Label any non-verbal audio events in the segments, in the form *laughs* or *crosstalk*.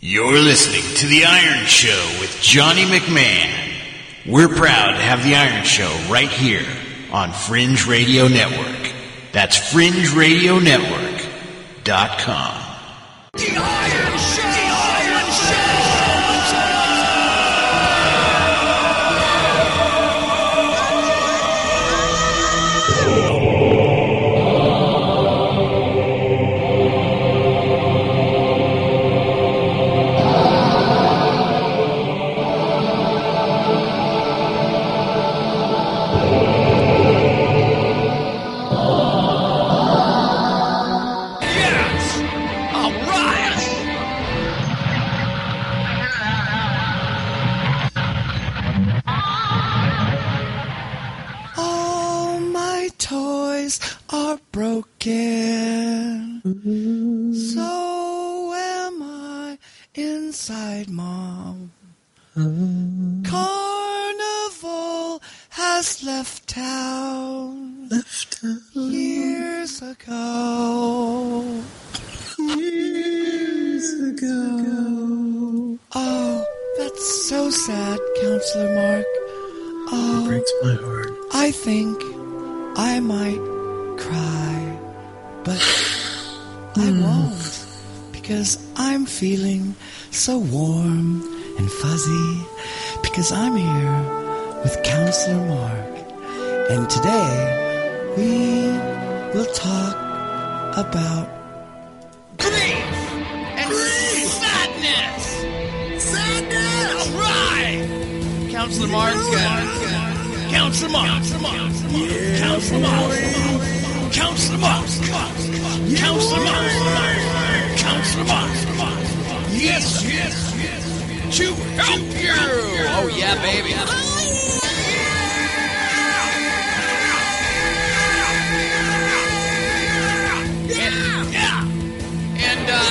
You're listening to The Iron Show with Johnny McMahon. We're proud to have The Iron Show right here on Fringe Radio Network. That's FringeRadioNetwork.com. The Iron broken. Mm-hmm. So am I inside, Mom. Mm-hmm. Carnival has left town. Left town. Years ago. Years ago. Oh, that's so sad, Counselor Mark. Oh, it breaks my heart. Oh, I think I might cry, but I won't because I'm feeling so warm and fuzzy because I'm here with Counselor Mark. And today we will talk about Grief and sadness! Sadness! All right! Counselor Mark, uh, Counselor Mark, Counselor Mark, Counselor Mark, Counselor Mark, Counselor Mark, yes, yes, yes, to help you! Oh yeah, baby! And, yeah! And, uh,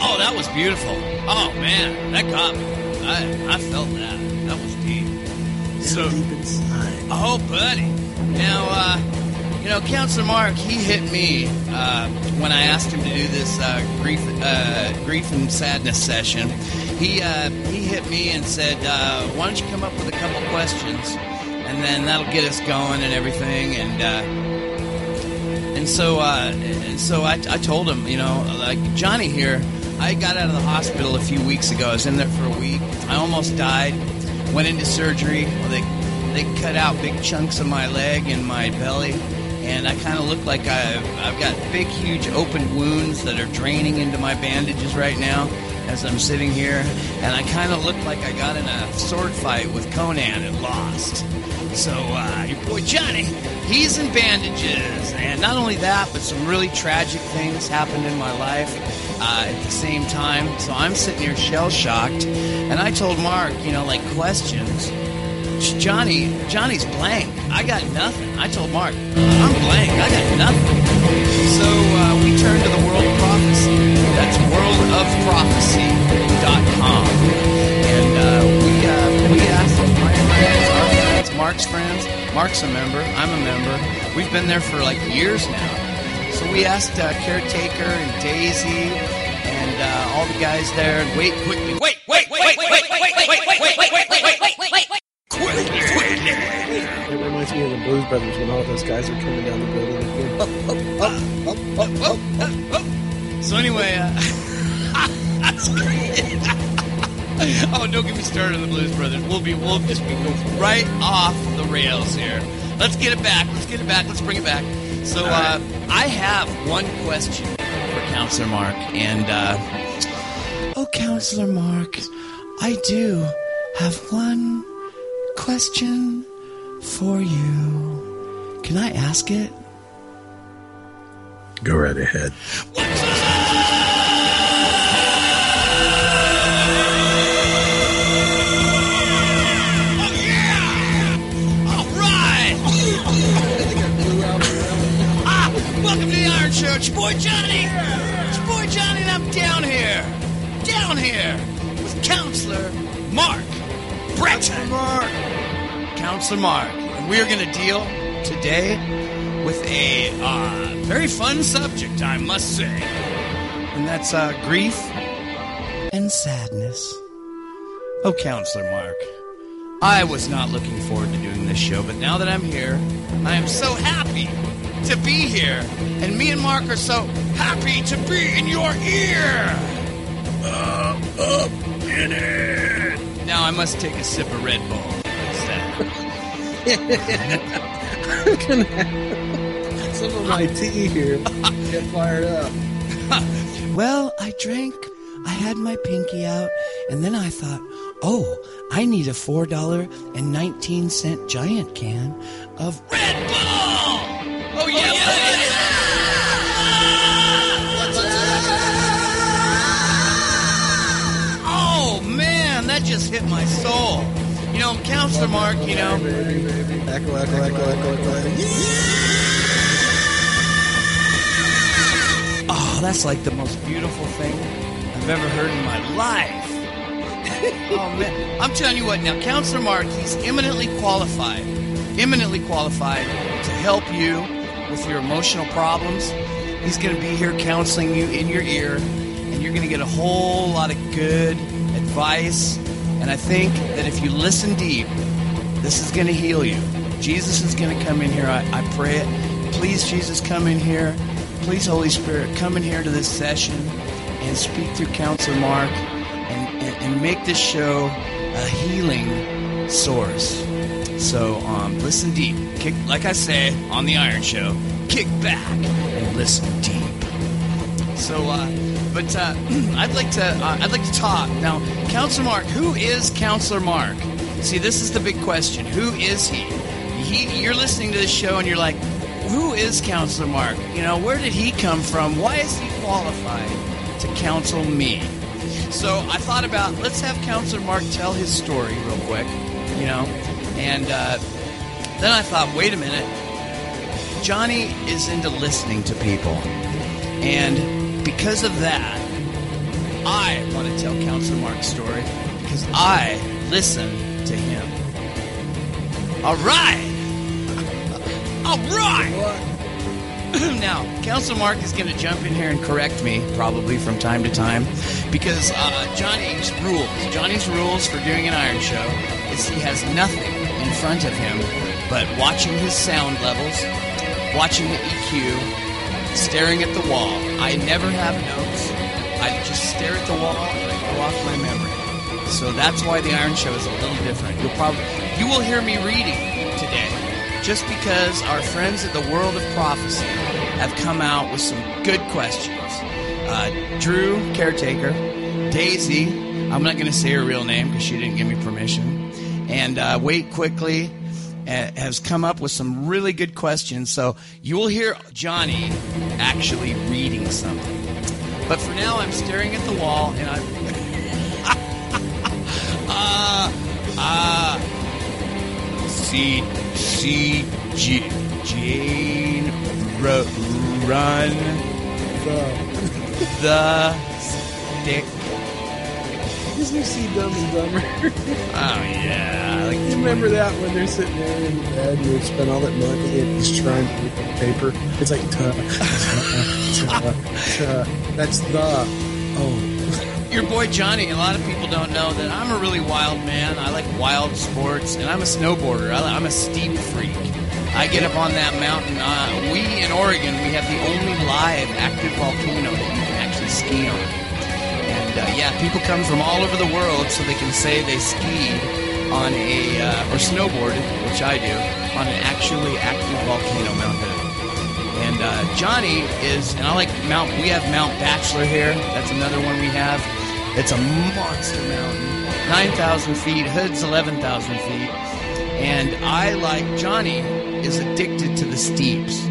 oh, that was beautiful. Oh, man, that got me. I, I felt that. That was deep. So, deep inside. oh, buddy. Now, uh, you know, Counselor Mark, he hit me uh, when I asked him to do this uh, grief, uh, grief and sadness session. He uh, he hit me and said, uh, "Why don't you come up with a couple questions, and then that'll get us going and everything." And uh, and so, and so I, I told him, you know, like Johnny here, I got out of the hospital a few weeks ago. I was in there for a week. I almost died. Went into surgery. They they cut out big chunks of my leg and my belly, and I kind of look like I've I've got big, huge open wounds that are draining into my bandages right now as I'm sitting here, and I kind of look like I got in a sword fight with Conan and lost. So, uh, your boy Johnny, he's in bandages. And not only that, but some really tragic things happened in my life uh, at the same time. So I'm sitting here shell shocked. And I told Mark, you know, like questions. Johnny, Johnny's blank. I got nothing. I told Mark, I'm blank. I got nothing. So uh, we turned to the World of Prophecy. That's worldofprophecy.com. And uh, we, uh, we asked my friends, our friends, Mark's friends. Mark's a member. I'm a member. We've been there for like years now. So we asked uh, Caretaker and Daisy and uh, all the guys there. And wait, quickly. Wait, wait, wait, wait, wait, wait, wait, wait, wait, wait, wait, wait, wait, wait, wait, wait, wait. Quickly, quickly. It reminds me of the Blues Brothers when all those guys are coming down the building. So anyway, uh, *laughs* *laughs* oh, don't get me started on the Blues Brothers. We'll be, we'll just be go right off the rails here. Let's get it back. Let's get it back. Let's bring it back. So, uh, I have one question for Counselor Mark, and uh, Oh, Counselor Mark, I do have one question for you. Can I ask it? Go right ahead. all right. ah, welcome to the Iron Show. It's your boy Johnny. It's your boy Johnny, and I'm down here, down here with Counselor Mark Breton. Mark. Counselor Mark. And we are going to deal today with a uh, very fun subject, I must say. And that's uh, grief and sadness. Oh, Counselor Mark. I was not looking forward to doing this show, but now that I'm here, I am so happy to be here. And me and Mark are so happy to be in your ear. Uh, up in it. Now I must take a sip of Red Bull. Instead. Some of my tea here *laughs* get fired up. *laughs* Well, I drank, I had my pinky out, and then I thought, oh, I need a $4.19 giant can of Red Bull! Oh, yeah, Oh, oh man, that just hit my soul. You know, Counselor Mark, you know, Echo, echo, echo, echo, echo. oh, that's like the most beautiful thing I've ever heard in my life. *laughs* oh, man. I'm telling you what, now, Counselor Mark, he's eminently qualified, eminently qualified to help you with your emotional problems. He's going to be here counseling you in your ear, and you're going to get a whole lot of good advice. And I think that if you listen deep, this is going to heal you. Jesus is going to come in here. I, I pray it. Please, Jesus, come in here. Please, Holy Spirit, come in here to this session and speak through Counselor Mark and, and, and make this show a healing source. So um, listen deep. Kick, like I say on the Iron Show, kick back and listen deep. So, uh, but uh, *clears throat* I'd like to uh, I'd like to talk now. Counselor Mark, who is Counselor Mark? See, this is the big question. Who is he? He, you're listening to this show and you're like, who is Counselor Mark? You know, where did he come from? Why is he qualified to counsel me? So I thought about let's have Counselor Mark tell his story real quick, you know, and uh, then I thought, wait a minute, Johnny is into listening to people, and because of that, I want to tell Counselor Mark's story because I listen to him. All right. *laughs* All right. *clears throat* now, Counselor Mark is going to jump in here and correct me, probably from time to time, because uh, Johnny's rules, Johnny's rules for doing an Iron Show is he has nothing in front of him but watching his sound levels, watching the EQ, staring at the wall. I never have notes. I just stare at the wall and I go off my memory. So that's why the Iron Show is a little different. You'll probably you will hear me reading today, just because our friends at the World of Prophecy have come out with some good questions. Uh, Drew Caretaker, Daisy, I'm not going to say her real name because she didn't give me permission, and uh, Wait Quickly has come up with some really good questions. So you will hear Johnny actually reading something. But for now, I'm staring at the wall and I'm. Ah, *laughs* ah. C. C. G. Jane. Ru- run. The. *laughs* Stick. Did you see Dumb and Dumber? *laughs* Oh, yeah. Like, you remember that when they're sitting there in bed and they spend all that money and he's trying to read the paper? It's like, tuh, tuh, tuh, tuh. That's the. Oh. your boy Johnny, a lot of people don't know that I'm a really wild man. I like wild sports, and I'm a snowboarder. I, I'm a steep freak. I get up on that mountain. Uh, we in Oregon, we have the only live active volcano that you can actually ski on. And uh, yeah, people come from all over the world so they can say they skied on a uh, or snowboarded, which I do, on an actually active volcano, Mount Hood. And uh, Johnny is, and I like Mount. We have Mount Bachelor here. That's another one we have. It's a monster mountain, nine thousand feet. Hood's eleven thousand feet. And I like Johnny is addicted to the steeps.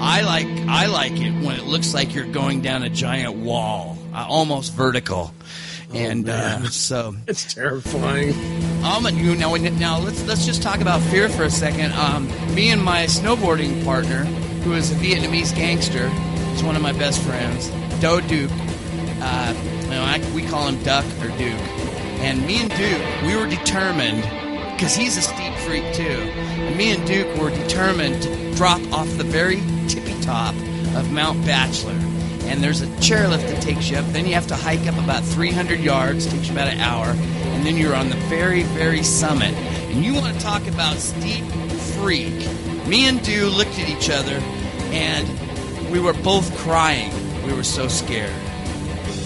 I like I like it when it looks like you're going down a giant wall, almost vertical. and uh, *laughs* so It's terrifying. um, you know, now let's let's just talk about fear for a second. Um, me and my snowboarding partner, who is a Vietnamese gangster, is one of my best friends, Do Duke. Uh, you know, I, we call him Duck or Duke. And me and Duke, we were determined because he's a steep freak too. And me and Duke were determined to drop off the very tippy top of Mount Bachelor. And there's a chairlift that takes you up. Then you have to hike up about 300 yards, takes you about an hour, and then you're on the very, very summit. And you want to talk about steep freak? Me and Dew looked at each other, and we were both crying. We were so scared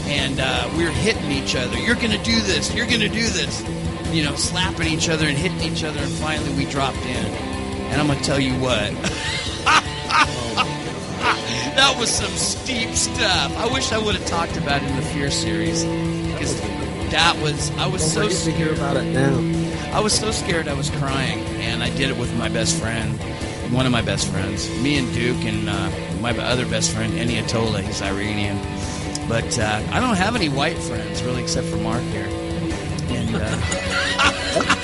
and uh, we were hitting each other. You're going to do this. You're going to do this. You know, slapping each other and hitting each other, and finally we dropped in. And I'm going to tell you what. *laughs* that was some steep stuff. I wish I would have talked about it in the Fear series because that was I was so forget to hear scared. about it now. I was so scared I was crying, and I did it with my best friend, one of my best friends, me and Duke, and uh, my other best friend, Eni Atola. He's Iranian, but uh, I don't have any white friends really, except for Mark here. And uh, *laughs*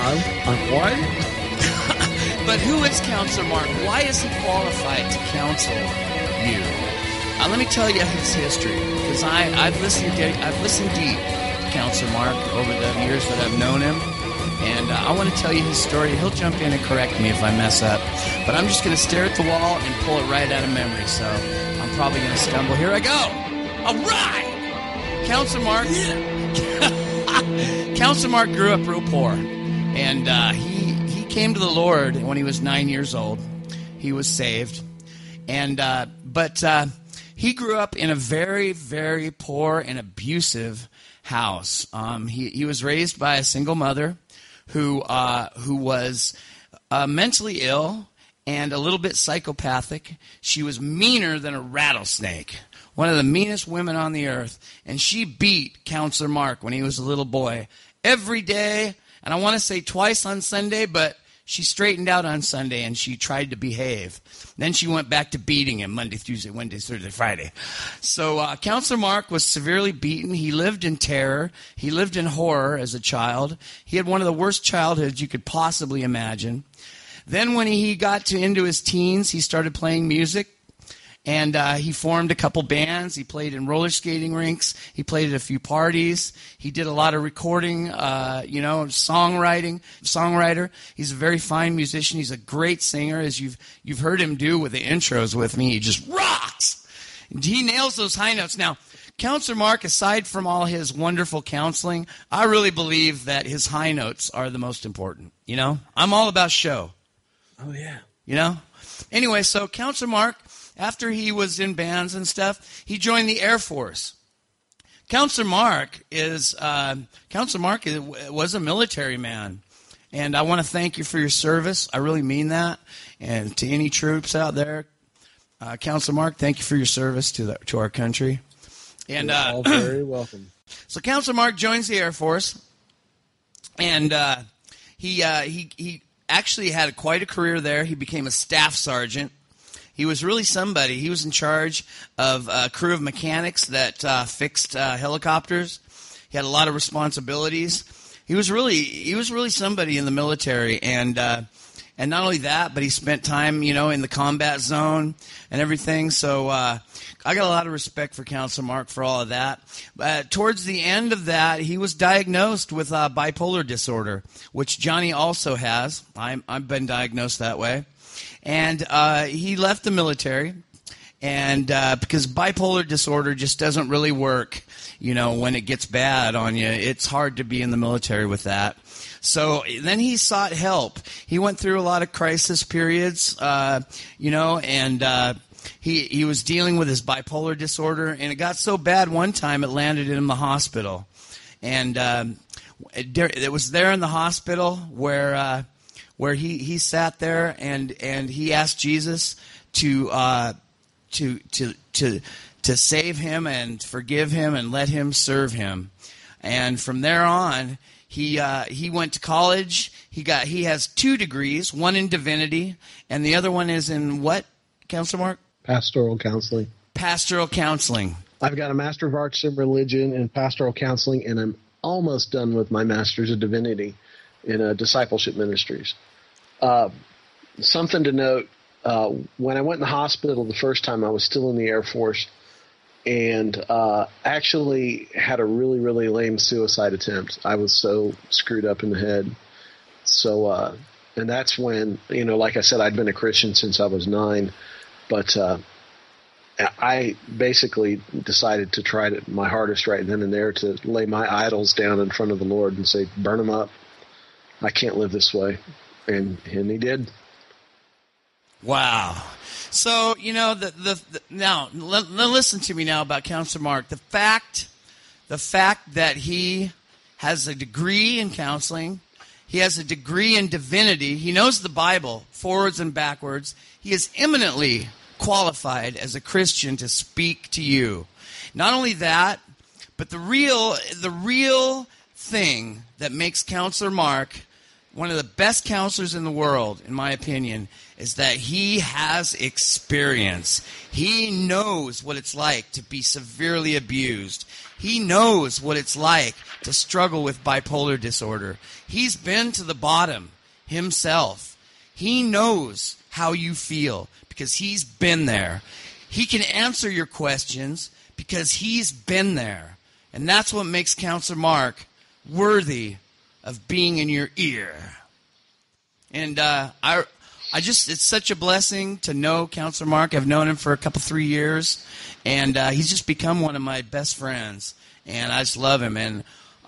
I'm, I'm white. But who is Counselor Mark? Why is he qualified to counsel you? Uh, let me tell you his history, because I've listened de- I've listened deep to Counselor Mark over the years that I've known him, and uh, I want to tell you his story. He'll jump in and correct me if I mess up, but I'm just going to stare at the wall and pull it right out of memory. So I'm probably going to stumble. Here I go. All right, Counselor Mark. *laughs* Counselor Mark grew up real poor, and uh, he came to the Lord when he was nine years old. He was saved, and uh, but uh, he grew up in a very very poor and abusive house. Um, he he was raised by a single mother who uh, who was uh, mentally ill and a little bit psychopathic. She was meaner than a rattlesnake one of the meanest women on the earth, and she beat Counselor Mark when he was a little boy every day. And I want to say twice on Sunday, but she straightened out on Sunday and she tried to behave. Then she went back to beating him Monday, Tuesday, Wednesday, Thursday, Friday. So uh, Counselor Mark was severely beaten. He lived in terror. He lived in horror as a child. He had one of the worst childhoods you could possibly imagine. Then when he got to into his teens, he started playing music and uh, he formed a couple bands. He played in roller skating rinks. He played at a few parties. He did a lot of recording, uh, you know, songwriting. Songwriter. He's a very fine musician. He's a great singer, as you've you've heard him do with the intros with me. He just rocks. He nails those high notes. Now, Counselor Mark, aside from all his wonderful counseling, I really believe that his high notes are the most important. You know, I'm all about show. Oh yeah. You know? Anyway, so Counselor Mark, after he was in bands and stuff, he joined the Air Force. Counselor Mark is uh, Counselor Mark was a military man, and I want to thank you for your service. I really mean that. And to any troops out there, uh, Counselor Mark, thank you for your service to the, to our country. And You're uh, all very *clears throat* welcome. so Counselor Mark joins the Air Force, and uh, he uh, he he actually had quite a career there. He became a staff sergeant. He was really somebody. He was in charge of a crew of mechanics that uh, fixed uh, helicopters. He had a lot of responsibilities. He was really he was really somebody in the military, and uh, and not only that, but he spent time you know in the combat zone and everything. So uh, I got a lot of respect for Counselor Mark for all of that. But towards the end of that, he was diagnosed with uh, bipolar disorder, which Johnny also has. I'm, I've been diagnosed that way. And uh, he left the military, and uh, because bipolar disorder just doesn't really work, you know, when it gets bad on you, it's hard to be in the military with that. So then he sought help. He went through a lot of crisis periods, uh, you know, and uh, he he was dealing with his bipolar disorder, and it got so bad one time it landed him in the hospital, and um, it, it was there in the hospital where uh, where he, he sat there and and he asked Jesus to uh, to to to to save him and forgive him and let him serve him, and from there on he uh, he went to college. He got he has two degrees, one in divinity, and the other one is in what, Counselor Mark? Pastoral counseling. Pastoral counseling. I've got a Master of Arts in Religion and Pastoral Counseling, and I'm almost done with my Master's of Divinity in uh, Discipleship Ministries. Uh, something to note uh, when I went in the hospital the first time, I was still in the Air Force and uh, actually had a really, really lame suicide attempt. I was so screwed up in the head. So, uh, and that's when, you know, like I said, I'd been a Christian since I was nine, but uh, I basically decided to try to, my hardest right then and there to lay my idols down in front of the Lord and say, burn them up. I can't live this way. And, and he did. Wow. So you know the the, the now l- listen to me now about Counselor Mark. The fact, the fact that he has a degree in counseling, he has a degree in divinity. He knows the Bible forwards and backwards. He is eminently qualified as a Christian to speak to you. Not only that, but the real the real thing that makes Counselor Mark one of the best counselors in the world, in my opinion, is that he has experience. He knows what it's like to be severely abused. He knows what it's like to struggle with bipolar disorder. He's been to the bottom himself. He knows how you feel because he's been there. He can answer your questions because he's been there. And that's what makes Counselor Mark worthy of being in your ear. And uh, I, I just, it's such a blessing to know Counselor Mark. I've known him for a couple, three years, and uh, he's just become one of my best friends. And I just love him. And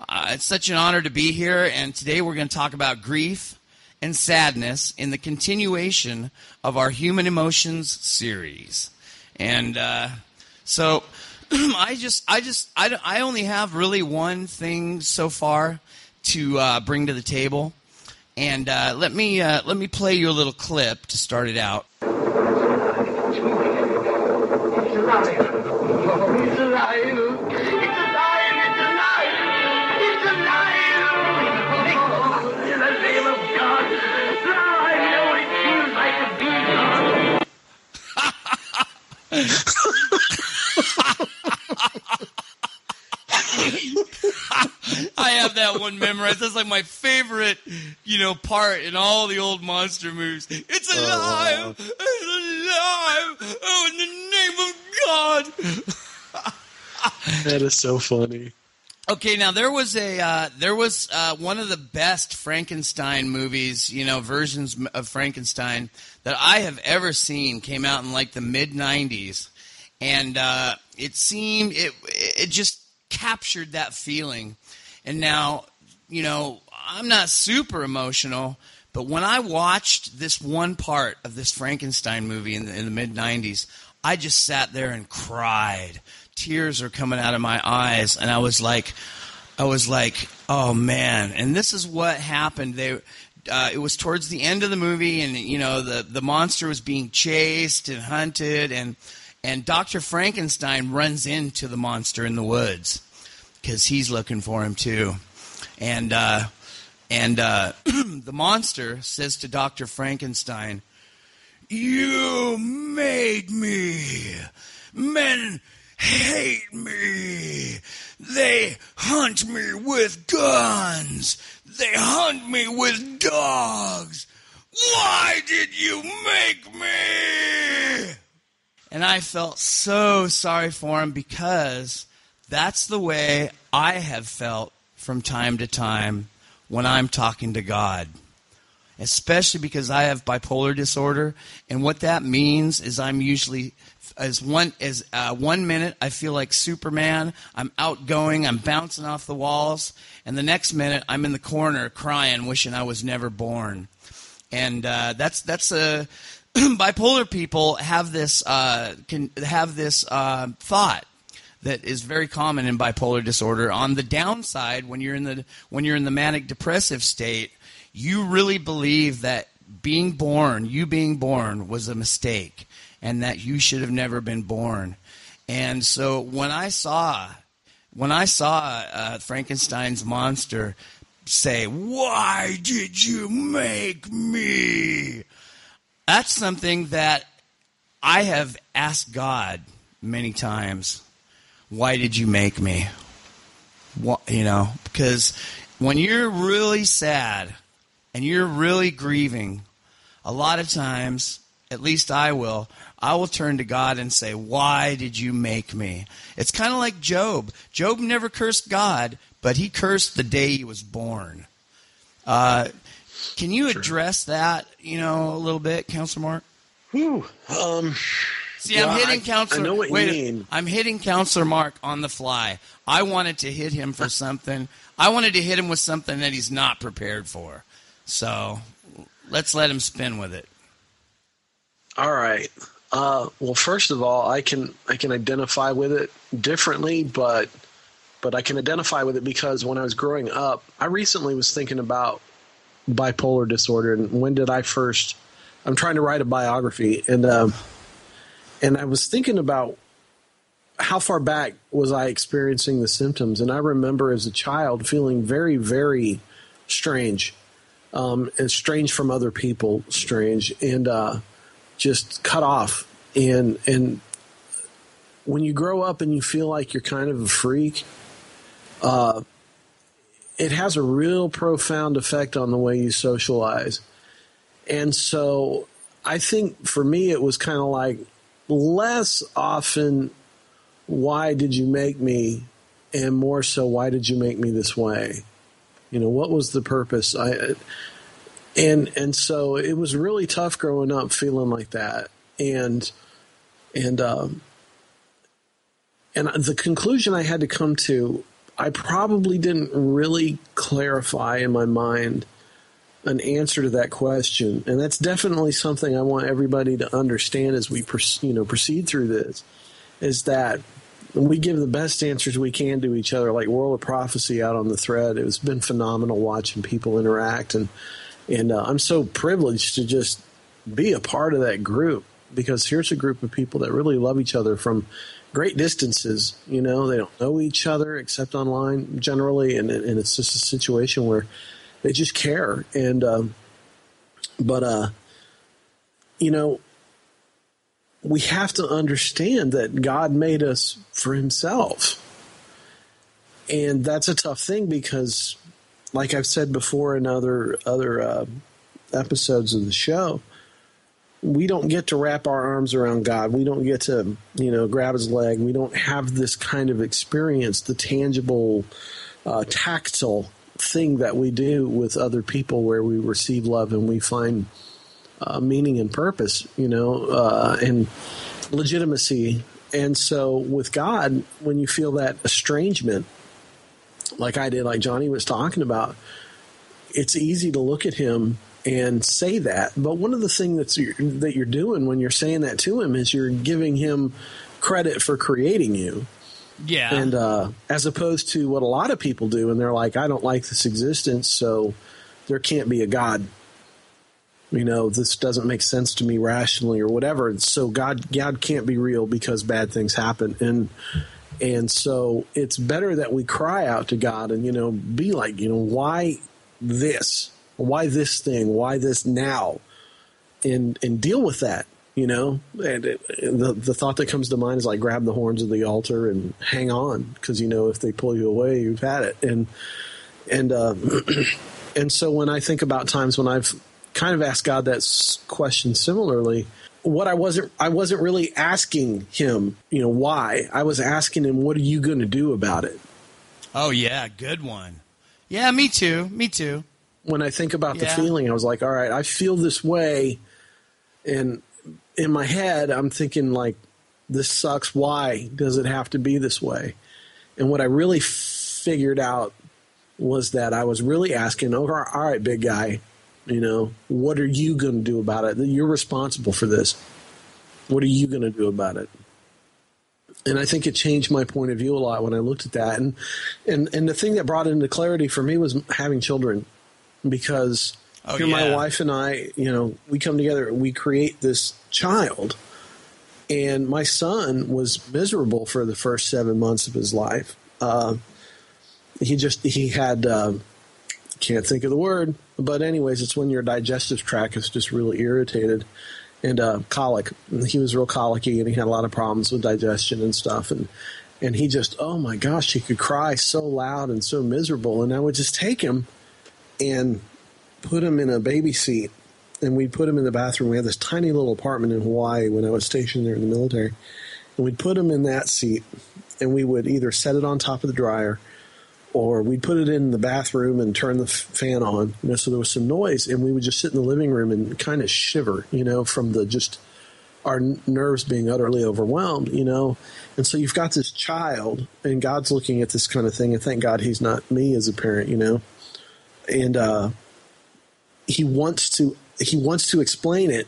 uh, it's such an honor to be here. And today we're going to talk about grief and sadness in the continuation of our human emotions series. And uh, so *clears throat* I just, I just, I, I only have really one thing so far to uh, bring to the table. And uh, let me uh, let me play you a little clip to start it out. *laughs* *laughs* I have that one memorized. That's like my favorite, you know, part in all the old monster movies. It's alive! Uh, it's alive! Oh, in the name of God! that is so funny. Okay, now there was a uh, there was uh, one of the best Frankenstein movies, you know, versions of Frankenstein that I have ever seen. Came out in like the mid '90s, and uh, it seemed it it just captured that feeling. And now, you know, I'm not super emotional, but when I watched this one part of this Frankenstein movie in the, in the mid 90s, I just sat there and cried. Tears are coming out of my eyes, and I was like, I was like, oh man! And this is what happened. They, uh, it was towards the end of the movie, and you know the the monster was being chased and hunted, and and Dr. Frankenstein runs into the monster in the woods because he's looking for him too. And uh, and uh, *clears throat* the monster says to Doctor Frankenstein, "You made me. Men hate me. They hunt me with guns. They hunt me with dogs. Why did you make me?" And I felt so sorry for him because that's the way I have felt from time to time when I'm talking to God. Especially because I have bipolar disorder, and what that means is I'm usually as one as uh, one minute I feel like Superman, I'm outgoing, I'm bouncing off the walls, and the next minute I'm in the corner crying, wishing I was never born. And uh, that's that's a *clears throat* bipolar people have this uh, can have this uh, thought that is very common in bipolar disorder. On the downside, when you're in the when you're in the manic depressive state, you really believe that being born, you being born, was a mistake, and that you should have never been born. And so when I saw when I saw uh, Frankenstein's monster say, "Why did you make me?" That's something that I have asked God many times. Why did you make me? What, you know, because when you're really sad and you're really grieving, a lot of times, at least I will, I will turn to God and say, Why did you make me? It's kind of like Job. Job never cursed God, but he cursed the day he was born. Uh, can you address that, you know, a little bit, Counselor Mark? Whew. Um, See, I'm hitting I- Counselor. I know what you mean. I'm hitting Counselor Mark on the fly. I wanted to hit him for something. I wanted to hit him with something that he's not prepared for. So let's let him spin with it. all right. Uh, well, first of all, I can I can identify with it differently, but but I can identify with it because when I was growing up, I recently was thinking about bipolar disorder and when did I first? I'm trying to write a biography and um, and I was thinking about how far back was I experiencing the symptoms, and I remember as a child feeling very very strange, um, and strange from other people, strange and. Uh, just cut off and and when you grow up and you feel like you're kind of a freak uh it has a real profound effect on the way you socialize and so i think for me it was kind of like less often why did you make me? And more so why did you make me this way? You know what was the purpose? I and and so it was really tough growing up feeling like that. And and um and the conclusion i had to come to i probably didn't really clarify in my mind an answer to that question. And that's definitely something i want everybody to understand as we you know proceed through this is that we give the best answers we can to each other. Like world of prophecy out on the thread it's been phenomenal watching people interact. And and uh, I'm so privileged to just be a part of that group because here's a group of people that really love each other from great distances. You know, they don't know each other except online generally, and, and it's just a situation where they just care. And um, but uh, you know, we have to understand that God made us for Himself, and that's a tough thing because like I've said before in other other uh, episodes of the show, we don't get to wrap our arms around God. We don't get to you know grab His leg. We don't have this kind of experience, the tangible, uh, tactile thing that we do with other people, where we receive love and we find uh, meaning and purpose. You know, uh, and legitimacy. And so with God, when you feel that estrangement like I did, like Johnny was talking about, it's easy to look at him and say that. But one of the things that's that you're doing when you're saying that to him is you're giving him credit for creating you, Yeah. and uh, as opposed to what a lot of people do, and they're like, I don't like this existence, so there can't be a God. You know, this doesn't make sense to me rationally or whatever. And so God, God can't be real because bad things happen, and and so it's better that we cry out to God and, you know, be like, you know, why this? Why this thing? Why this now? And and deal with that, you know. And it, the the thought that comes to mind is like grab the horns of the altar and hang on because you know if they pull you away, you've had it. And and uh, *clears throat* and so when I think about times when I've kind of asked God that question similarly, what I wasn't I wasn't really asking him, you know, why. I was asking him, what are you going to do about it? oh yeah, good one. Yeah, me too. Me too. When I think about the feeling, I was like, all right, I feel this way, and in my head, I'm thinking like, this sucks. Why does it have to be this way? And what I really figured out was that I was really asking, oh, all right, big guy, You know, what are you going to do about it? You're responsible for this. What are you going to do about it? And I think it changed my point of view a lot when I looked at that. And and and the thing that brought into clarity for me was having children, because Oh, here yeah. my wife and I, you know, we come together, we create this child, and my son was miserable for the first seven months of his life. Uh, he just he had uh, can't think of the word, but anyways, it's when your digestive tract is just really irritated and uh, colic. He was real colicky, and he had a lot of problems with digestion and stuff. And and he just, oh my gosh, he could cry so loud and so miserable. And I would just take him and put him in a baby seat, and we'd put him in the bathroom. We had this tiny little apartment in Hawaii when I was stationed there in the military, and we'd put him in that seat, and we would either set it on top of the dryer or we'd put it in the bathroom and turn the fan on, you know, so there was some noise, and we would just sit in the living room and kind of shiver, you know, from the just our nerves being utterly overwhelmed, you know. And so you've got this child, and God's looking at this kind of thing, and thank God He's not me as a parent, you know. And uh, He wants to He wants to explain it,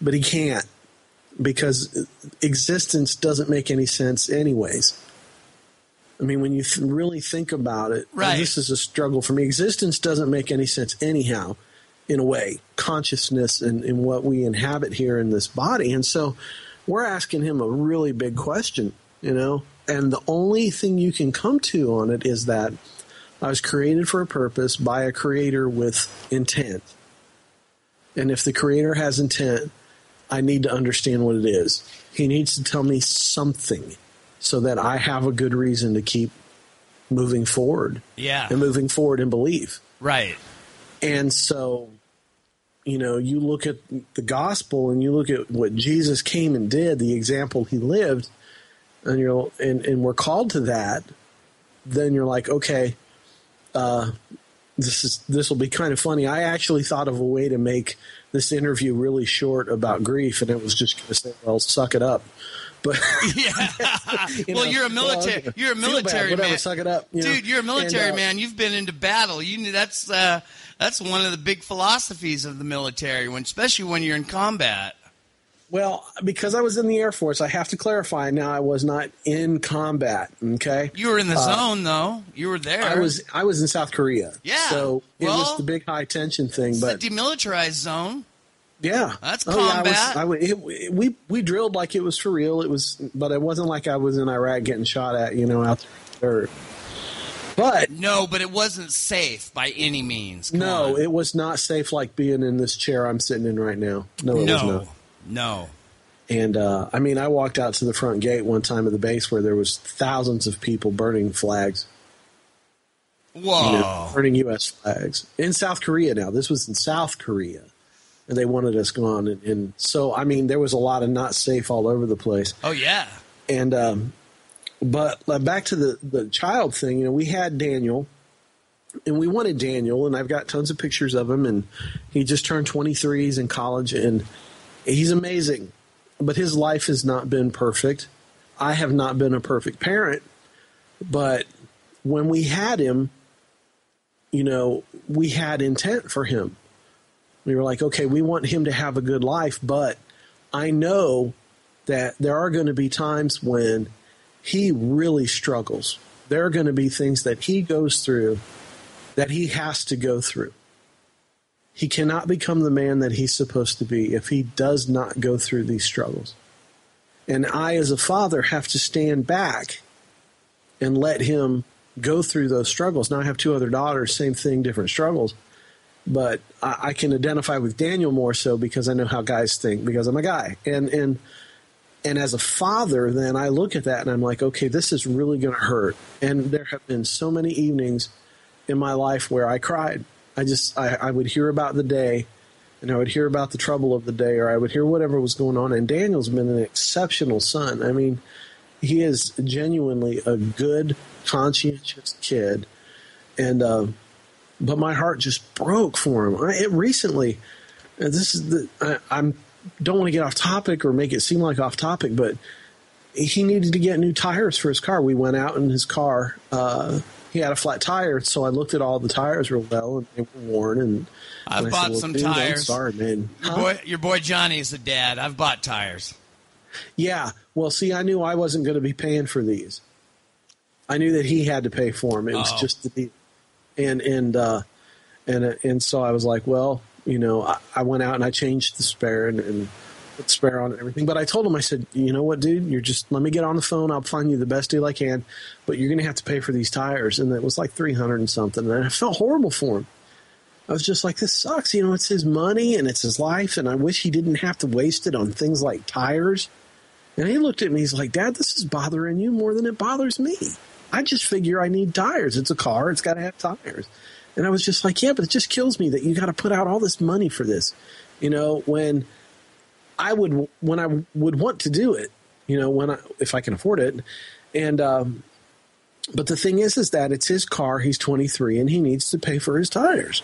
but He can't because existence doesn't make any sense, anyways. I mean, when you th- really think about it, Right. this is a struggle for me. Existence doesn't make any sense, anyhow, in a way. Consciousness and, and what we inhabit here in this body. And so we're asking him a really big question, you know? And the only thing you can come to on it is that I was created for a purpose by a creator with intent. And if the creator has intent, I need to understand what it is. He needs to tell me something so that I have a good reason to keep moving forward Yeah. and moving forward in belief. Right. And so, you know, you look at the gospel and you look at what Jesus came and did, the example he lived, and you're and, and we're called to that, then you're like, okay, uh, this is this will be kind of funny. I actually thought of a way to make this interview really short about grief, and it was just going to say, "Well, suck it up." But *laughs* Yeah. *laughs* you well, know, you're a military. well, you're a feel bad, military whatever, man. Suck it up, you know? dude. You're a military And, uh, man. You've been into battle. You knew that's uh, that's one of the big philosophies of the military, when especially when you're in combat. Well, because I was in the Air Force, I have to clarify now I was not in combat, okay? You were in the zone, though. You were there. Uh, I was I was in South Korea. Yeah, So it well, was the big high tension thing, It's but the demilitarized zone. yeah. That's Oh, yeah, I was- combat. I it- we we drilled like it was for real. It was but it wasn't like I was in Iraq getting shot at, you know, out there. But No, but it wasn't safe by any means. Come no, on. it was not safe like being in this chair I'm sitting in right now. No, it was no, not. No. And uh, I mean, I walked out to the front gate one time of the base where there was thousands of people burning flags, Whoa. you know, burning U.S. flags in South Korea. Now, this was in South Korea, and they wanted us gone. And, and so, I mean, there was a lot of not safe all over the place. oh yeah. And um, but uh, back to the the child thing. You know, we had Daniel, and we wanted Daniel, and I've got tons of pictures of him, and he just turned 23. He's in college, and he's amazing. But his life has not been perfect. I have not been a perfect parent, but when we had him, you know, we had intent for him. We were like, okay, we want him to have a good life, but I know that there are going to be times when he really struggles. There are going to be things that he goes through that he has to go through. He cannot become the man that he's supposed to be if he does not go through these struggles. And I, as a father, have to stand back and let him go through those struggles. Now, I have two other daughters, same thing, different struggles. But I, I can identify with Daniel more so because I know how guys think because I'm a guy. And, and, and as a father, then I look at that and I'm like, okay, this is really going to hurt. And there have been so many evenings in my life where I cried. I just, I, I would hear about the day and I would hear about the trouble of the day or I would hear whatever was going on. And Daniel's been an exceptional son. I mean, he is genuinely a good, conscientious kid. And, uh, but my heart just broke for him. I, it recently, this is the, I, I'm, don't want to get off topic or make it seem like off topic, but he needed to get new tires for his car. We went out in his car uh, he had a flat tire, so I looked at all the tires real well, and they were worn. And I've and bought said, well, some dude, I'm tires. sorry, man. Your Huh? boy, your boy Johnny is a dad. I've bought tires. Yeah. Well, see, I knew I wasn't going to be paying for these. I knew that he had to pay for them. It was Uh-oh. just the deal. And and uh, and and so I was like, well, you know, I, I went out and I changed the spare and, and put spare on and everything. But I told him, I said, you know what, dude, you're just let me get on the phone. I'll find you the best deal I can, but you're going to have to pay for these tires. And it was like three hundred and something. And I felt horrible for him. I was just like, this sucks. You know, it's his money and it's his life, and I wish he didn't have to waste it on things like tires. And he looked at me. He's like, Dad, this is bothering you more than it bothers me. I just figure I need tires. It's a car. It's got to have tires. And I was just like, yeah, but it just kills me that you got to put out all this money for this. You know, when I would, when I would want to do it, you know, when I, if I can afford it. And, um, but the thing is, is that it's his car. He's 23 and he needs to pay for his tires.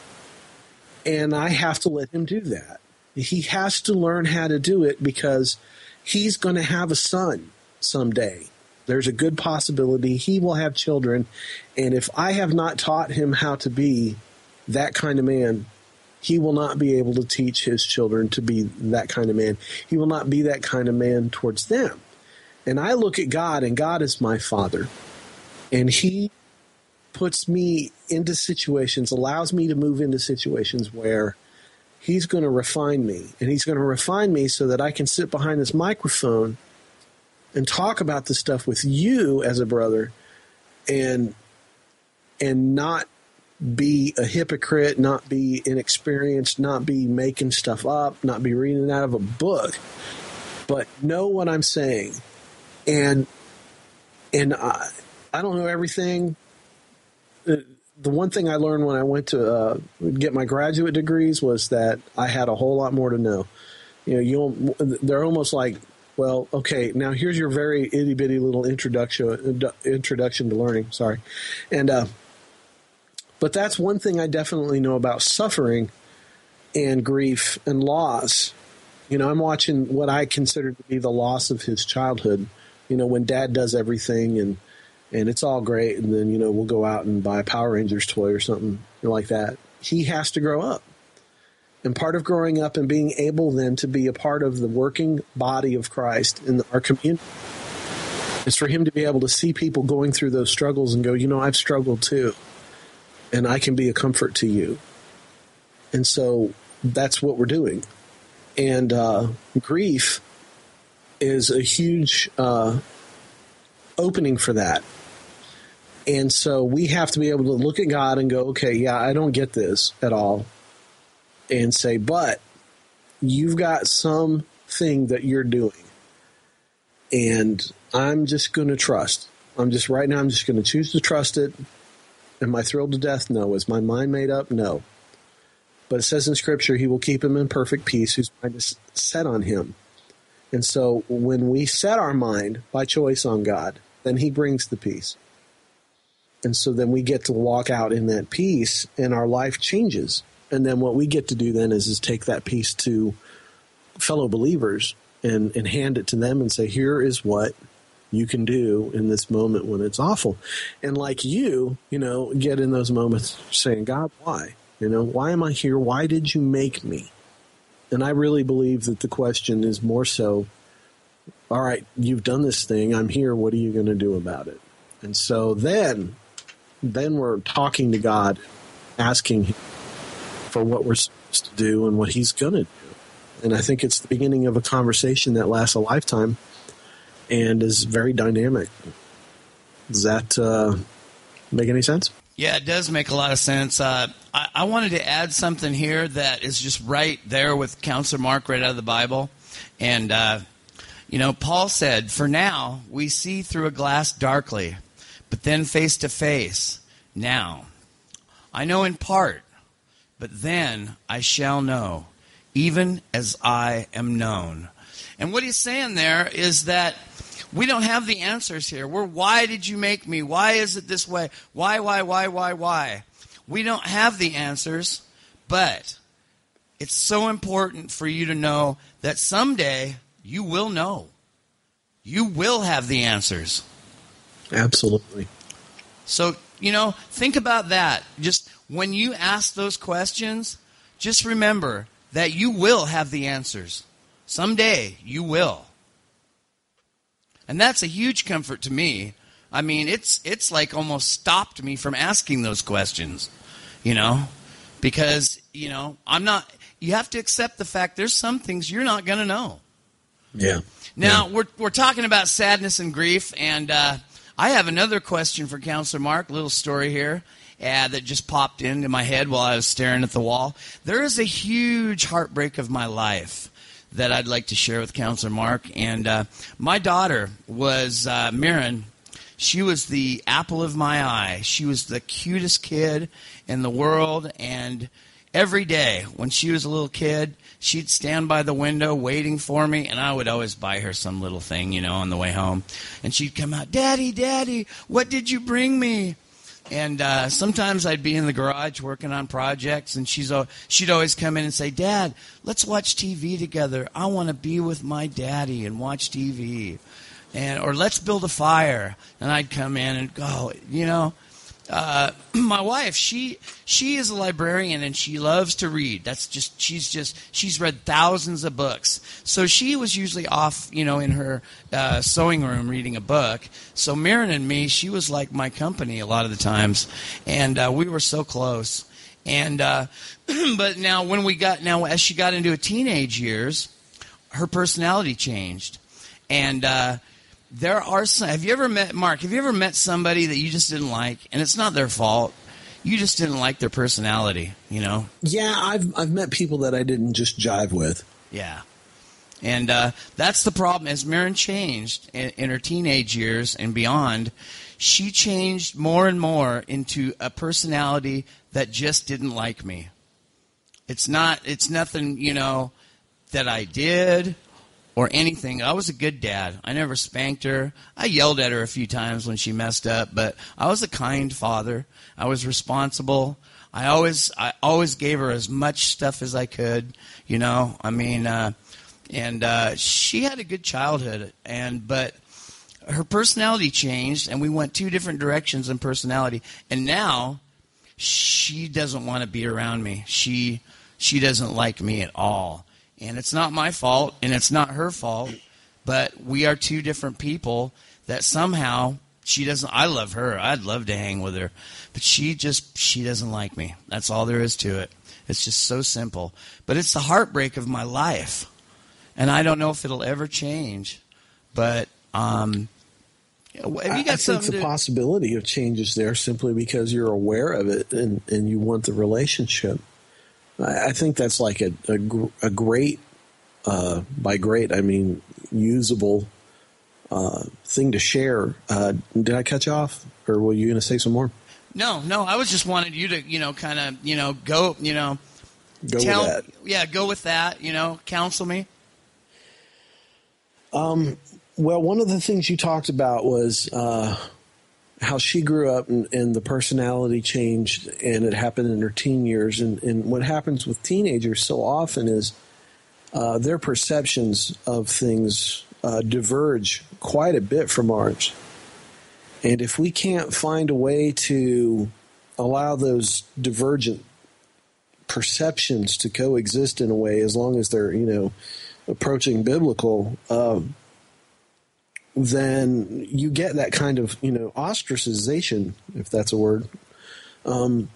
And I have to let him do that. He has to learn how to do it because he's going to have a son someday. There's a good possibility he will have children. And if I have not taught him how to be that kind of man, he will not be able to teach his children to be that kind of man. He will not be that kind of man towards them. And I look at God, and God is my father. And he puts me into situations, allows me to move into situations where he's going to refine me. And he's going to refine me so that I can sit behind this microphone and talk about this stuff with you as a brother and and not be a hypocrite, not be inexperienced, not be making stuff up, not be reading out of a book, but know what I'm saying. And and I, I don't know everything. The, the one thing I learned when I went to uh, get my graduate degrees was that I had a whole lot more to know. You know, you they're almost like, well, okay, now here's your very itty bitty little introduction introduction to learning. Sorry, and uh, but that's one thing I definitely know about suffering and grief and loss. You know, I'm watching what I consider to be the loss of his childhood. You know, when dad does everything and and it's all great, and then you know we'll go out and buy a Power Rangers toy or something like that. He has to grow up, and part of growing up and being able then to be a part of the working body of Christ in our community is for him to be able to see people going through those struggles and go, you know, I've struggled too, and I can be a comfort to you. And so that's what we're doing, and uh, grief is a huge uh, opening for that. And so we have to be able to look at God and go, okay, yeah, I don't get this at all. And say, but you've got something that you're doing. And I'm just going to trust. I'm just, right now, I'm just going to choose to trust it. Am I thrilled to death? No. Is my mind made up? No. But it says in Scripture, He will keep him in perfect peace whose mind is set on Him. And so when we set our mind by choice on God, then He brings the peace. And so then we get to walk out in that peace and our life changes. And then what we get to do then is, is take that peace to fellow believers and, and hand it to them and say, here is what you can do in this moment when it's awful. And like you, you know, get in those moments saying, God, why? You know, why am I here? Why did you make me? And I really believe that the question is more so, all right, you've done this thing. I'm here. What are you going to do about it? And so then, then we're talking to God, asking Him for what we're supposed to do and what He's going to do. And I think it's the beginning of a conversation that lasts a lifetime and is very dynamic. Does that uh, make any sense? Yeah, it does make a lot of sense. Uh, I, I wanted to add something here that is just right there with Counselor Mark right out of the Bible. And, uh, you know, Paul said, For now we see through a glass darkly, but then face to face. Now, I know in part, but then I shall know, even as I am known. And what he's saying there is that we don't have the answers here. We're, why did you make me? Why is it this way? Why, why, why, why, why? We don't have the answers, but it's so important for you to know that someday you will know. You will have the answers. Absolutely. So you know, think about that. Just when you ask those questions, just remember that you will have the answers. Someday you will. And that's a huge comfort to me. I mean, it's it's like almost stopped me from asking those questions, you know, because, you know, I'm not you have to accept the fact there's some things you're not going to know. Yeah. Now, yeah. we're we're talking about sadness and grief and uh, I have another question for Counselor Mark, a little story here. Uh, that just popped into my head while I was staring at the wall. There is a huge heartbreak of my life that I'd like to share with Counselor Mark. And uh, my daughter was uh, Mirren. She was the apple of my eye. She was the cutest kid in the world. And every day when she was a little kid, she'd stand by the window waiting for me, and I would always buy her some little thing, you know, on the way home. And she'd come out, Daddy, Daddy, what did you bring me? And uh, sometimes I'd be in the garage working on projects, and she's she'd always come in and say, "Dad, let's watch TV together. I want to be with my daddy and watch TV." And or let's build a fire. And I'd come in and go, you know, uh, *clears throat* my wife, she she is a librarian and she loves to read. That's just she's just she's read thousands of books. So she was usually off, you know, in her uh, sewing room reading a book. So Mirren and me, she was like my company a lot of the times, and uh, we were so close. And uh, *clears throat* but now when we got now as she got into a teenage years, her personality changed, and uh, there are some. Have you ever met Mark? Have you ever met somebody that you just didn't like, and it's not their fault? You just didn't like their personality, you know? Yeah, I've I've met people that I didn't just jive with. Yeah, and uh, that's the problem. As Mirren changed in, in her teenage years and beyond, she changed more and more into a personality that just didn't like me. It's not. It's nothing, you know, that I did or anything. I was a good dad. I never spanked her. I yelled at her a few times when she messed up, but I was a kind father. I was responsible. I always I always gave her as much stuff as I could, you know. I mean, uh, and uh, she had a good childhood, and but her personality changed, and we went two different directions in personality, and now she doesn't want to be around me. She she doesn't like me at all and it's not my fault, and it's not her fault, but we are two different people that somehow she doesn't. I love her. I'd love to hang with her, but she just she doesn't like me. That's all there is to it. It's just so simple. But it's the heartbreak of my life, and I don't know if it'll ever change. But um, have you got I, I think the to... possibility of change is there simply because you're aware of it and, and you want the relationship. I think that's like a, a, a great, uh, by great, I mean usable uh, thing to share. Uh, did I cut you off, or were you going to say some more? No, no. I was just wanted you to, you know, kind of, you know, go, you know, go tell, with that. Yeah, go with that. You know, counsel me. Um. Well, one of the things you talked about was uh, how she grew up and, and, the personality changed and it happened in her teen years. And, and what happens with teenagers so often is uh, their perceptions of things uh, diverge quite a bit from ours. And if we can't find a way to allow those divergent perceptions to coexist in a way as long as they're you know approaching biblical um, then you get that kind of you know ostracization, if that's a word. Um,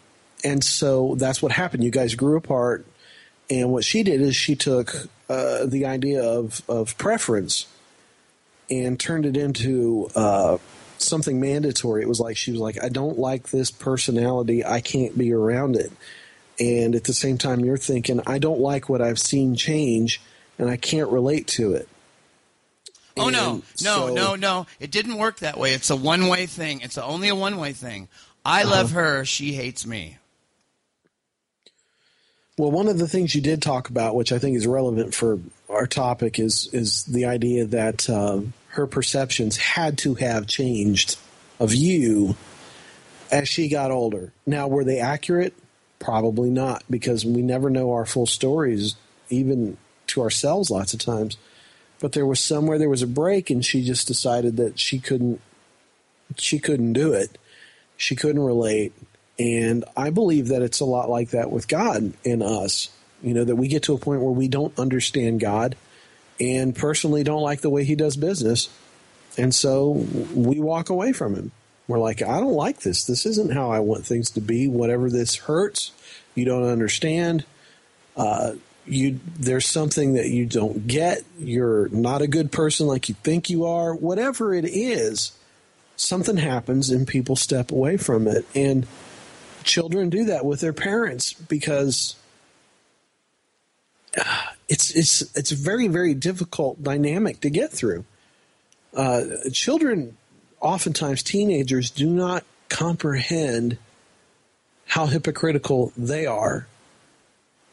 and so that's what happened. You guys grew apart, and what she did is she took uh, the idea of of preference and turned it into uh, something mandatory. It was like she was like, I don't like this personality. I can't be around it. And at the same time, you're thinking, I don't like what I've seen change, and I can't relate to it. Oh no, no, so, no, no! It didn't work that way. It's a one-way thing. It's only a one-way thing. I uh-huh. love her. She hates me. Well, one of the things you did talk about, which I think is relevant for our topic, is is the idea that uh, her perceptions had to have changed of you as she got older. Now, were they accurate? Probably not, because we never know our full stories, even to ourselves, lots of times but there was somewhere there was a break and she just decided that she couldn't she couldn't do it She couldn't relate. And I believe that it's a lot like that with God and us. You know, that we get to a point where we don't understand God and personally don't like the way he does business. And so we walk away from him. We're like, I don't like this. This isn't how I want things to be. Whatever this hurts, you don't understand. Uh, you there's something that you don't get. You're not a good person like you think you are. Whatever it is, something happens and people step away from it. And children do that with their parents because it's it's it's a very very difficult dynamic to get through. Uh, children, oftentimes teenagers, do not comprehend how hypocritical they are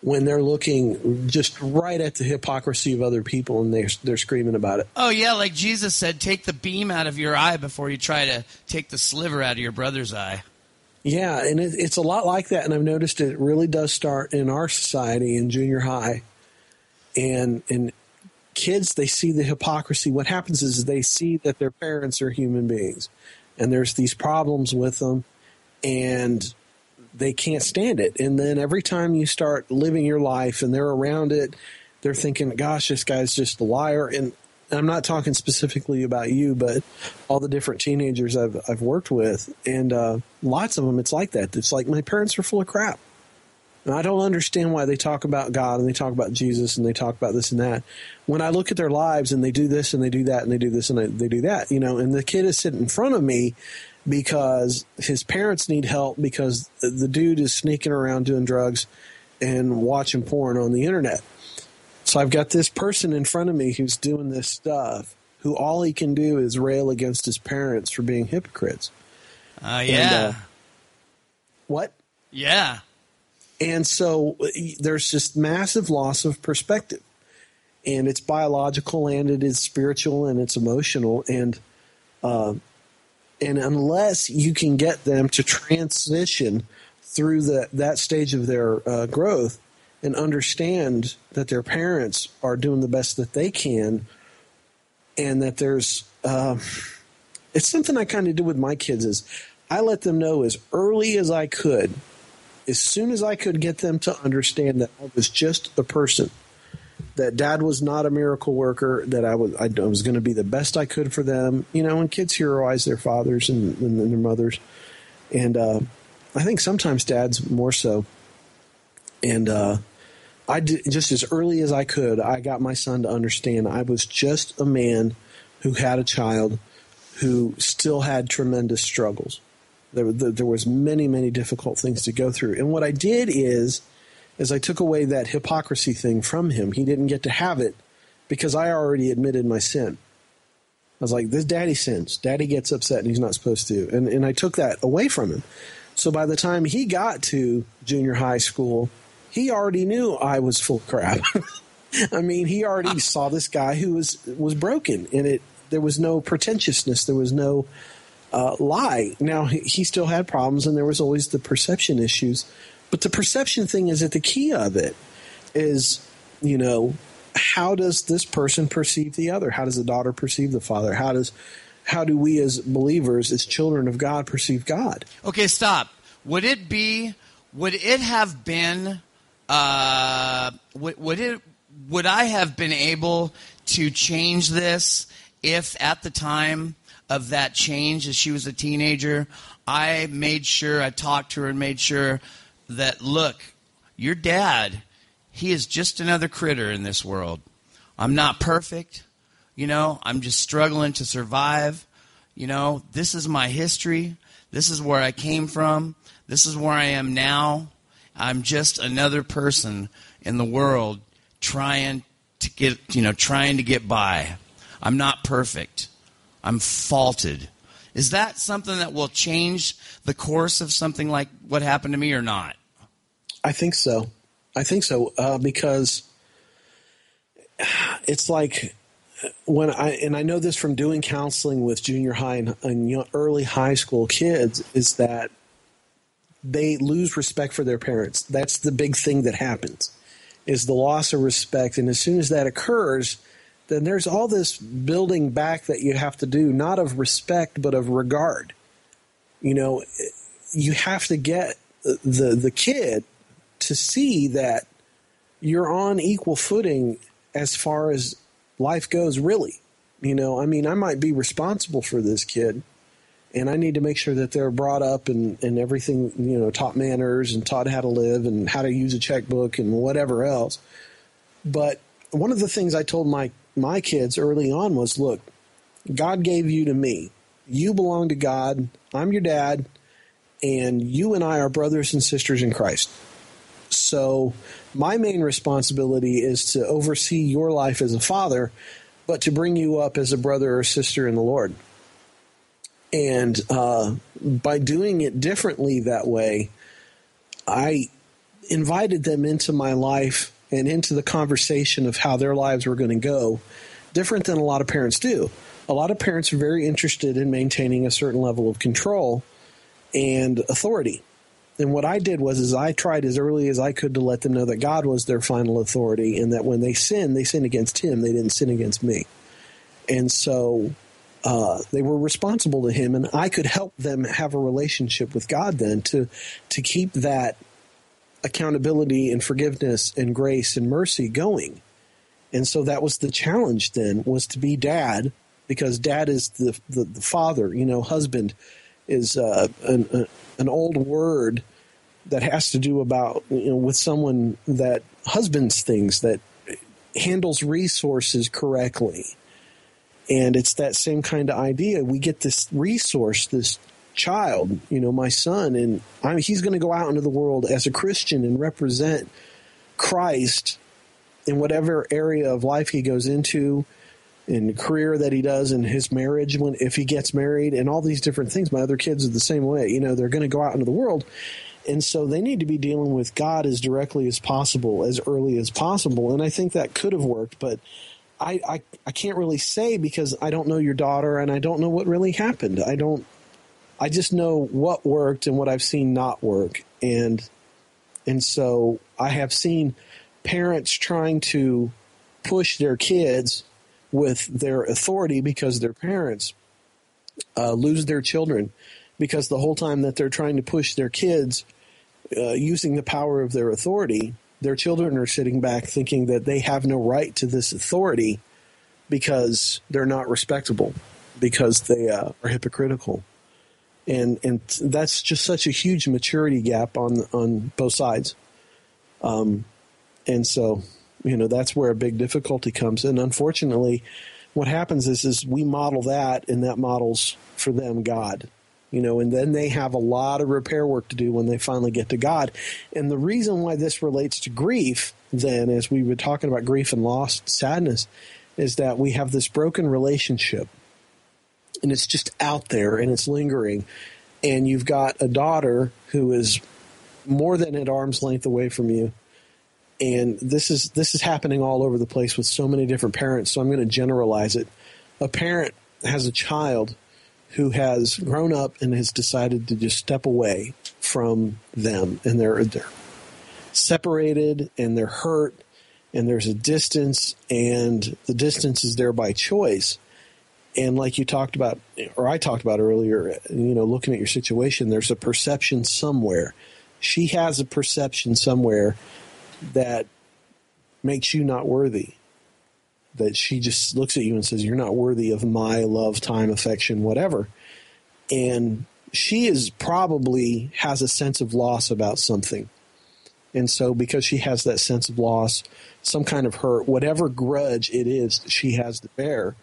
when they're looking just right at the hypocrisy of other people and they're, they're screaming about it. Oh, yeah, like Jesus said, take the beam out of your eye before you try to take the sliver out of your brother's eye. Yeah, and it, it's a lot like that, and I've noticed it really does start in our society in junior high and and kids they see the hypocrisy what happens is they see that their parents are human beings and there's these problems with them and they can't stand it and then every time you start living your life and they're around it they're thinking gosh this guy's just a liar and I'm not talking specifically about you, but all the different teenagers I've I've worked with, and uh, lots of them, it's like that. It's like my parents are full of crap. And I don't understand why they talk about God and they talk about Jesus and they talk about this and that. When I look at their lives and they do this and they do that and they do this and they do that, you know, and the kid is sitting in front of me because his parents need help because the dude is sneaking around doing drugs and watching porn on the internet. So I've got this person in front of me who's doing this stuff, who all he can do is rail against his parents for being hypocrites. Uh, yeah. And, uh, what? Yeah. And so there's this massive loss of perspective. And it's biological and it is spiritual and it's emotional. And, uh, and unless you can get them to transition through the, that stage of their uh, growth and understand that their parents are doing the best that they can and that there's uh, it's something i kind of do with my kids is i let them know as early as i could as soon as I could get them to understand that I was just a person, that dad was not a miracle worker, that I was I was going to be the best I could for them. You know, And kids heroize their fathers and, and their mothers, and uh, I think sometimes dads more so. And uh, I did just as early as I could. I got my son to understand I was just a man who had a child who still had tremendous struggles there, there was many, many difficult things to go through. And what I did is, is I took away that hypocrisy thing from him. He didn't get to have it because I already admitted my sin. I was like, this daddy sins. Daddy gets upset and he's not supposed to. And, and I took that away from him. So by the time he got to junior high school, he already knew I was full crap. *laughs* I mean, he already *laughs* saw this guy who was was broken, and it there was no pretentiousness, there was no uh, lie. Now, he still had problems, and there was always the perception issues. But the perception thing is at the key of it is, you know, how does this person perceive the other? How does the daughter perceive the father? How does how do we as believers, as children of God, perceive God? Okay, stop. Would it be? Would it have been? Uh, would, would it? Would I have been able to change this if at the time of that change as she was a teenager, I made sure I talked to her and made sure that look, your dad, he is just another critter in this world. I'm not perfect. You know, I'm just struggling to survive. You know, this is my history. This is where I came from. This is where I am now. I'm just another person in the world trying to get, you know, trying to get by. I'm not perfect. I'm faulted. Is that something that will change the course of something like what happened to me or not? I think so. I think so uh, because it's like when I and I know this from doing counseling with junior high and, and early high school kids is that they lose respect for their parents. That's the big thing that happens is the loss of respect, and as soon as that occurs, then there's all this building back that you have to do, not of respect, but of regard. You know, you have to get the the kid to see that you're on equal footing as far as life goes really. You know i mean i might be responsible for this kid and i need to make sure that they're brought up and, and everything you know taught manners and taught how to live and how to use a checkbook and whatever else. But one of the things i told my my kids early on was look god gave you to me. You belong to god. I'm your dad and you and i are brothers and sisters in christ so my main responsibility is to oversee your life as a father, but to bring you up as a brother or sister in the Lord. And uh, by doing it differently that way, I invited them into my life and into the conversation of how their lives were going to go, different than a lot of parents do. A lot of parents are very interested in maintaining a certain level of control and authority and what I did was is I tried as early as I could to let them know that God was their final authority and that when they sin, they sin against him. They didn't sin against me. And so uh, they were responsible to him and I could help them have a relationship with God then to to keep that accountability and forgiveness and grace and mercy going. And so that was the challenge then was to be dad because dad is the the, the father, you know, husband is uh, an, an old word that has to do about you know with someone that husbands things that handles resources correctly. And it's that same kind of idea. We get this resource this child you know my son and I he's going to go out into the world as a christian and represent christ in whatever area of life he goes into in career that he does in his marriage when if he gets married and all these different things my other kids are the same way. You know they're going to go out into the world. And so they need to be dealing with god as directly as possible as early as possible. And i think that could have worked but I, I i can't really say because i don't know your daughter and i don't know what really happened. I don't i just know what worked and what i've seen not work. And and so i have seen parents trying to push their kids with their authority because their parents uh, lose their children because the whole time that they're trying to push their kids uh, using the power of their authority, their children are sitting back thinking that they have no right to this authority because they're not respectable, because they uh, are hypocritical. And, and that's just such a huge maturity gap on on both sides. Um, and so you know that's where a big difficulty comes. And unfortunately what happens is is we model that and that models for them god you know and then they have a lot of repair work to do when they finally get to god. And the reason why this relates to grief then as we were talking about grief and loss sadness is that we have this broken relationship and it's just out there and it's lingering. And you've got a daughter who is more than at arm's length away from you and this is this is happening all over the place with so many different parents. So I'm going to generalize it. A parent has a child who has grown up and has decided to just step away from them, and they're they're separated and they're hurt, and there's a distance, and the distance is there by choice. And like you talked about, or I talked about earlier, you know, looking at your situation, there's a perception somewhere. She has a perception somewhere that makes you not worthy. That she just looks at you and says, You're not worthy of my love, time, affection, whatever. And she is probably has a sense of loss about something. And so, because she has that sense of loss, some kind of hurt, whatever grudge it is that she has to bear,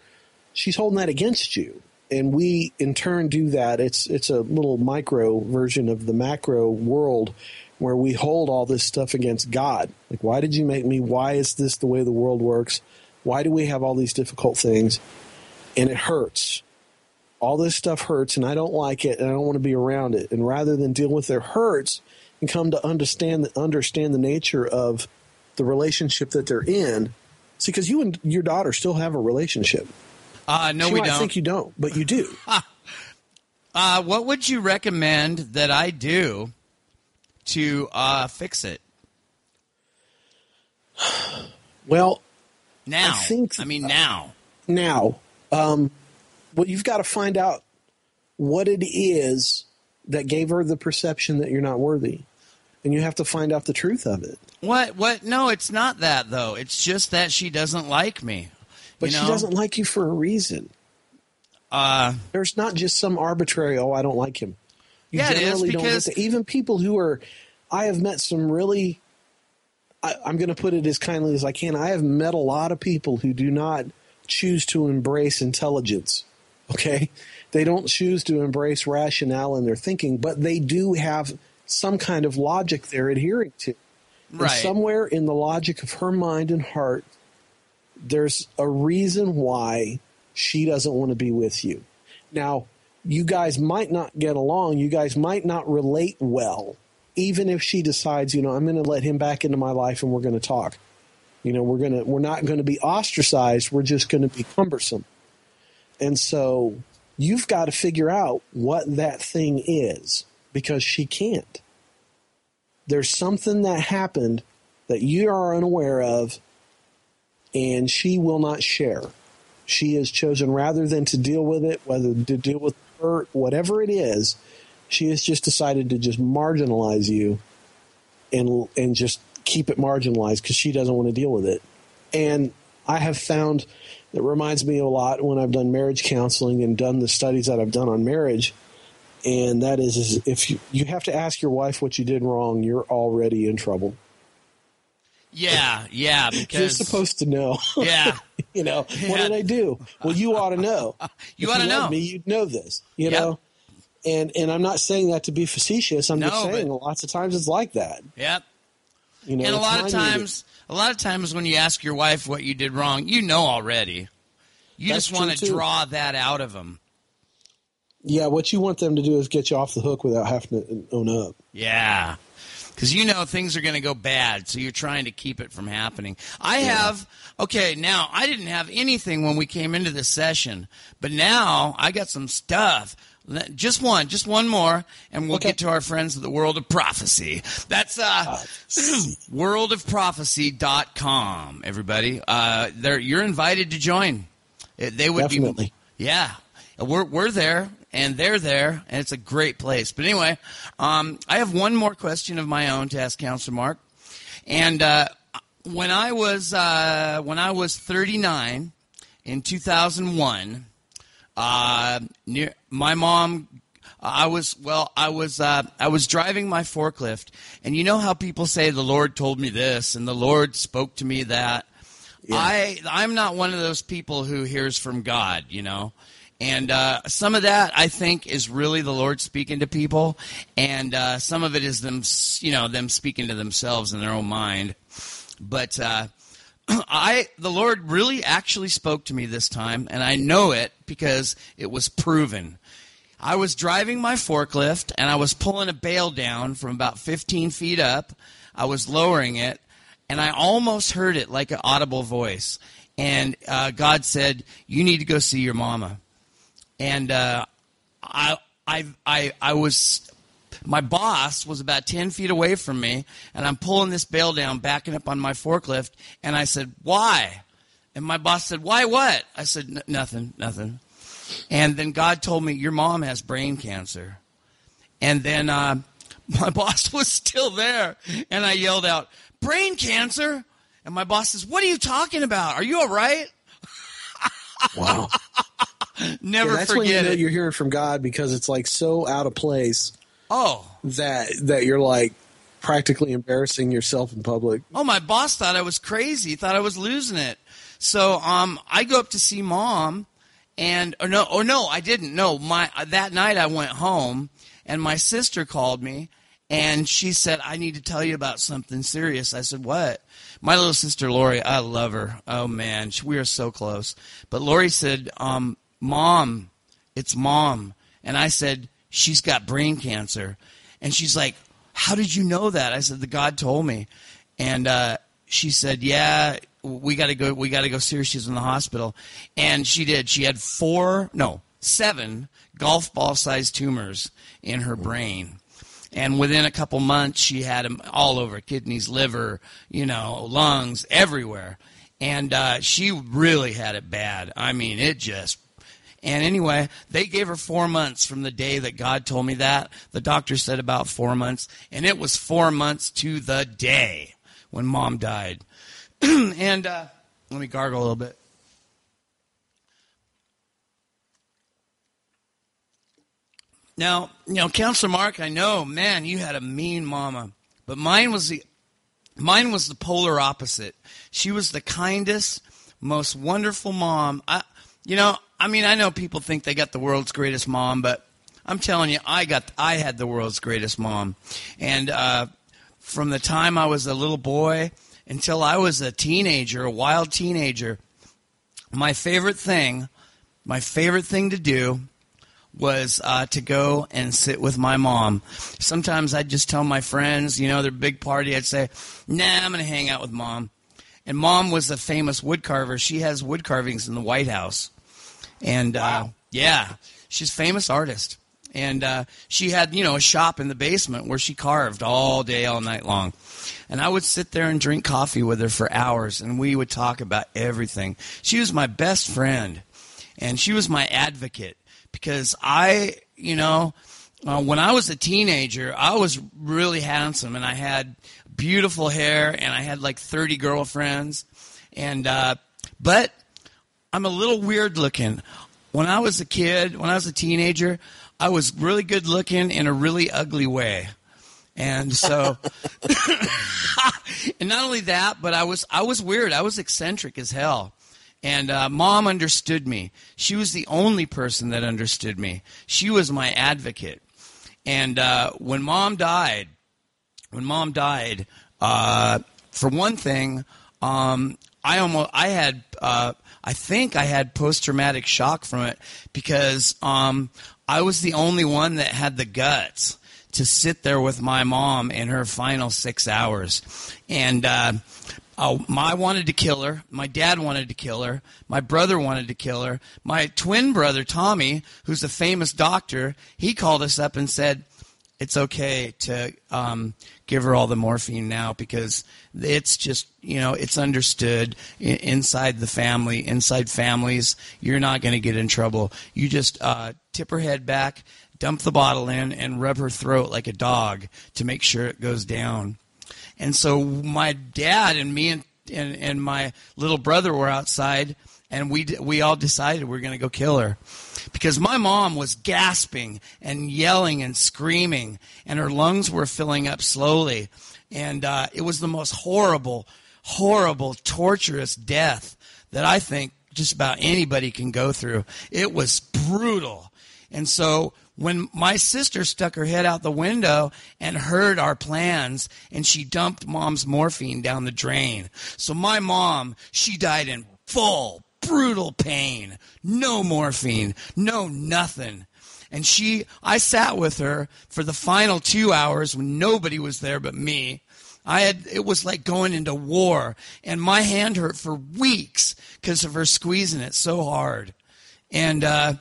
she's holding that against you. And we, in turn, do that. It's it's a little micro version of the macro world where we hold all this stuff against God. Like, why did you make me? Why is this the way the world works? Why do we have all these difficult things? And it hurts. All this stuff hurts, and I don't like it, and I don't want to be around it. And rather than deal with their hurts and come to understand the, understand the nature of the relationship that they're in, see, because you and your daughter still have a relationship. Uh, no, she we don't. think you don't, but you do. *laughs* Uh, what would you recommend that I do to uh, fix it Well, now? I think- I mean, now. now, um, well, you've got to find out what it is that gave her the perception that you're not worthy. And you have to find out the truth of it. What? What? No, it's not that though. It's just that she doesn't like me. But you know? she doesn't like you for a reason. Uh, There's not just some arbitrary, oh, I don't like him. You Yeah, it is, generally don't because- to- even people who are, I have met some really, I, I'm going to put it as kindly as I can. I have met a lot of people who do not choose to embrace intelligence. Okay, they don't choose to embrace rationale in their thinking, but they do have some kind of logic they're adhering to. And right. somewhere in the logic of her mind and heart, there's a reason why she doesn't want to be with you. Now, you guys might not get along. You guys might not relate well, even if she decides, you know, I'm going to let him back into my life and we're going to talk. You know, we're going to, we're not going to be ostracized. We're just going to be cumbersome. And so you've got to figure out what that thing is because she can't. There's something that happened that you are unaware of and she will not share. She has chosen rather than to deal with it, whether to deal with hurt, whatever it is, she has just decided to just marginalize you and and just keep it marginalized because she doesn't want to deal with it. And I have found that reminds me a lot when I've done marriage counseling and done the studies that I've done on marriage. And that is, is if you, you have to ask your wife what you did wrong, you're already in trouble. Yeah, yeah. Because you're supposed to know. *laughs* yeah, you know, what Yeah. did I do? Well, you ought to know. *laughs* You If ought to know. me. You'd know this. You Yep. know, and and I'm not saying that to be facetious. I'm just saying but- lots of times it's like that. yep. You know, And a lot of times, a lot of times when you ask your wife what you did wrong, you know already. You That's just want to draw that out of them. yeah, what you want them to do is get you off the hook without having to own up. Yeah. Because you know things are going to go bad, so you're trying to keep it from happening. I have, okay, now I didn't have anything when we came into this session, but now I got some stuff. Just one, just one more, and we'll Okay. get to our friends of the World of Prophecy. That's uh, *clears throat* worldofprophecy.com, everybody. Uh, you're invited to join. Uh, They would Definitely. be, yeah. We're, we're there and they're there and it's a great place. But anyway, um, I have one more question of my own to ask Counselor Mark. And uh, when I was uh, when I was 39 in 2001, uh, near my mom. I was well. I was uh, I was driving my forklift, and you know how people say the Lord told me this and the Lord spoke to me that. I I'm not one of those people who hears from God, you know. And uh, some of that I think is really the Lord speaking to people, and uh, some of it is them, you know, them speaking to themselves in their own mind. But uh, *clears throat* I, the Lord really actually spoke to me this time, and I know it because it was proven. I was driving my forklift and I was pulling a bale down from about 15 feet up. I was lowering it, and I almost heard it like an audible voice. And uh, God said, "You need to go see your mama." And uh, I, I, I, I was my boss was about 10 feet away from me, and I'm pulling this bale down, backing up on my forklift, and I said, Why? And my boss said, Why what? I said, Nothing, nothing. And then God told me, Your mom has brain cancer. And then uh, *laughs* my boss was still there, and I yelled out, Brain cancer? And my boss says, What are you talking about? Are you all right? Wow. *laughs* Never Yeah, that's when you forget it. you're hearing from God because it's like so out of place oh. that that you're like practically embarrassing yourself in public. Oh, my boss thought I was crazy. Thought I was losing it. So, um, I go up to see mom, and or no, or no, I didn't. No, my that night I went home, and my sister called me, and she said, "I need to tell you about something serious." I said, "What?" My little sister Lori, I love her. Oh man, we are so close. But Lori said, um, "Mom, it's mom," and I said, "She's got brain cancer," and she's like, "How did you know that?" I said, "The God told me," and uh, she said, "Yeah." We got to go. We got to go see her. She's in the hospital, and she did. She had four, no, seven golf ball sized tumors in her brain, and within a couple months, she had them all over kidneys, liver, you know, lungs, everywhere. And uh, she really had it bad. I mean, it just. And anyway, they gave her four months from the day that God told me that. The doctor said about four months, and it was four months to the day when mom died. *clears throat* and uh, let me gargle a little bit. Now, you know, Counselor Mark, I know, man, you had a mean mama, but mine was the mine was the polar opposite. She was the kindest, most wonderful mom. I, you know, I mean, I know people think they got the world's greatest mom, but I'm telling you, I got I had the world's greatest mom, and uh, from the time I was a little boy until I was a teenager, a wild teenager, my favorite thing, my favorite thing to do was uh, to go and sit with my mom. Sometimes I'd just tell my friends, you know, their big party, I'd say, nah, I'm to hang out with mom. And mom was a famous wood carver. She has wood carvings in the White House. And uh, yeah, she's a famous artist. And uh, she had, you know, a shop in the basement where she carved all day, all night long. And I would sit there and drink coffee with her for hours, and we would talk about everything. She was my best friend, and she was my advocate because I, you know, uh, when I was a teenager, I was really handsome and I had beautiful hair and I had like 30 girlfriends. And, uh, but I'm a little weird looking. When I was a kid, when I was a teenager, I was really good looking in a really ugly way. And so, *laughs* and not only that, but I was, I was weird. I was eccentric as hell. And uh, mom understood me. She was the only person that understood me. She was my advocate. And uh, when mom died, when mom died, uh, for one thing, um, I almost I had uh, I think I had post traumatic shock from it because um, I was the only one that had the guts to sit there with my mom in her final six hours, and uh, I wanted to kill her. My dad wanted to kill her. My brother wanted to kill her. My twin brother, Tommy, who's a famous doctor, he called us up and said, it's okay to um, give her all the morphine now because it's just, you know, it's understood inside the family, inside families, you're not going to get in trouble. You just uh, tip her head back, dump the bottle in, and rub her throat like a dog to make sure it goes down. And so my dad and me and, and, and my little brother were outside, and we, we all decided we are going to go kill her. Because my mom was gasping and yelling and screaming, and her lungs were filling up slowly. And uh, it was the most horrible, horrible, torturous death that I think just about anybody can go through. It was brutal. And so when my sister stuck her head out the window and heard our plans and she dumped mom's morphine down the drain. So my mom, she died in full brutal pain. No morphine, no nothing. And she, I sat with her for the final two hours when nobody was there but me. I had, it was like going into war and my hand hurt for weeks because of her squeezing it so hard. And, uh,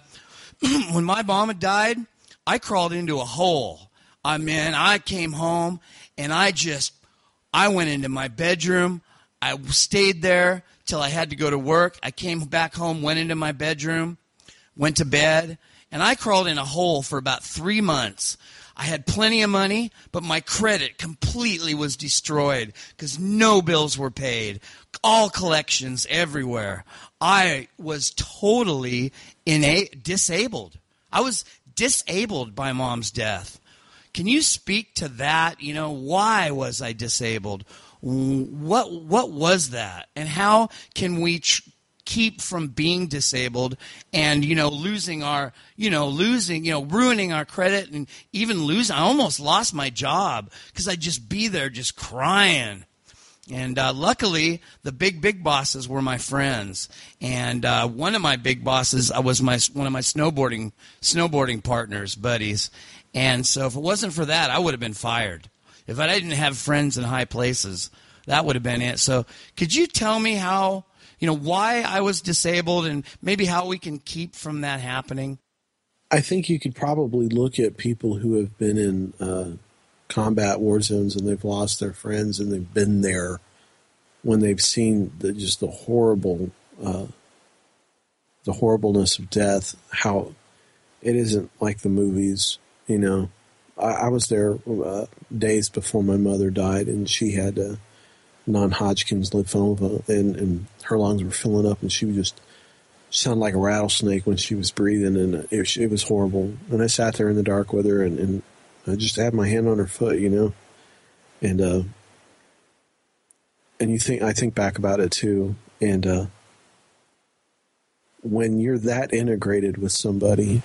*clears throat* when my mom had died, I crawled into a hole. I mean, I came home and I just, I went into my bedroom. I stayed there till I had to go to work. I came back home, went into my bedroom, went to bed, and I crawled in a hole for about three months. I had plenty of money, but my credit completely was destroyed because no bills were paid. All collections everywhere. I was totally ina- disabled. I was disabled by mom's death. Can you speak to that? You know, why was I disabled? What what was that? And how can we tr- keep from being disabled and you know losing our you know losing you know ruining our credit and even losing I almost lost my job because I'd just be there just crying and uh, luckily, the big big bosses were my friends. And uh, one of my big bosses uh, was my one of my snowboarding snowboarding partners, buddies. And so, if it wasn't for that, I would have been fired. If I didn't have friends in high places, that would have been it. So, could you tell me how, you know, why I was disabled, and maybe how we can keep from that happening? I think you could probably look at people who have been in uh, combat war zones and they've lost their friends and they've been there when they've seen the, just the horrible uh, the horribleness of death, how it isn't like the movies. You know, I, I was there uh, days before my mother died, and she had uh, non-Hodgkin's lymphoma, and, and her lungs were filling up, and she just sounded like a rattlesnake when she was breathing, and it, it was horrible. And I sat there in the dark with her, and, and I just had my hand on her foot, you know, and uh, and you think I think back about it too, and uh, when you're that integrated with somebody,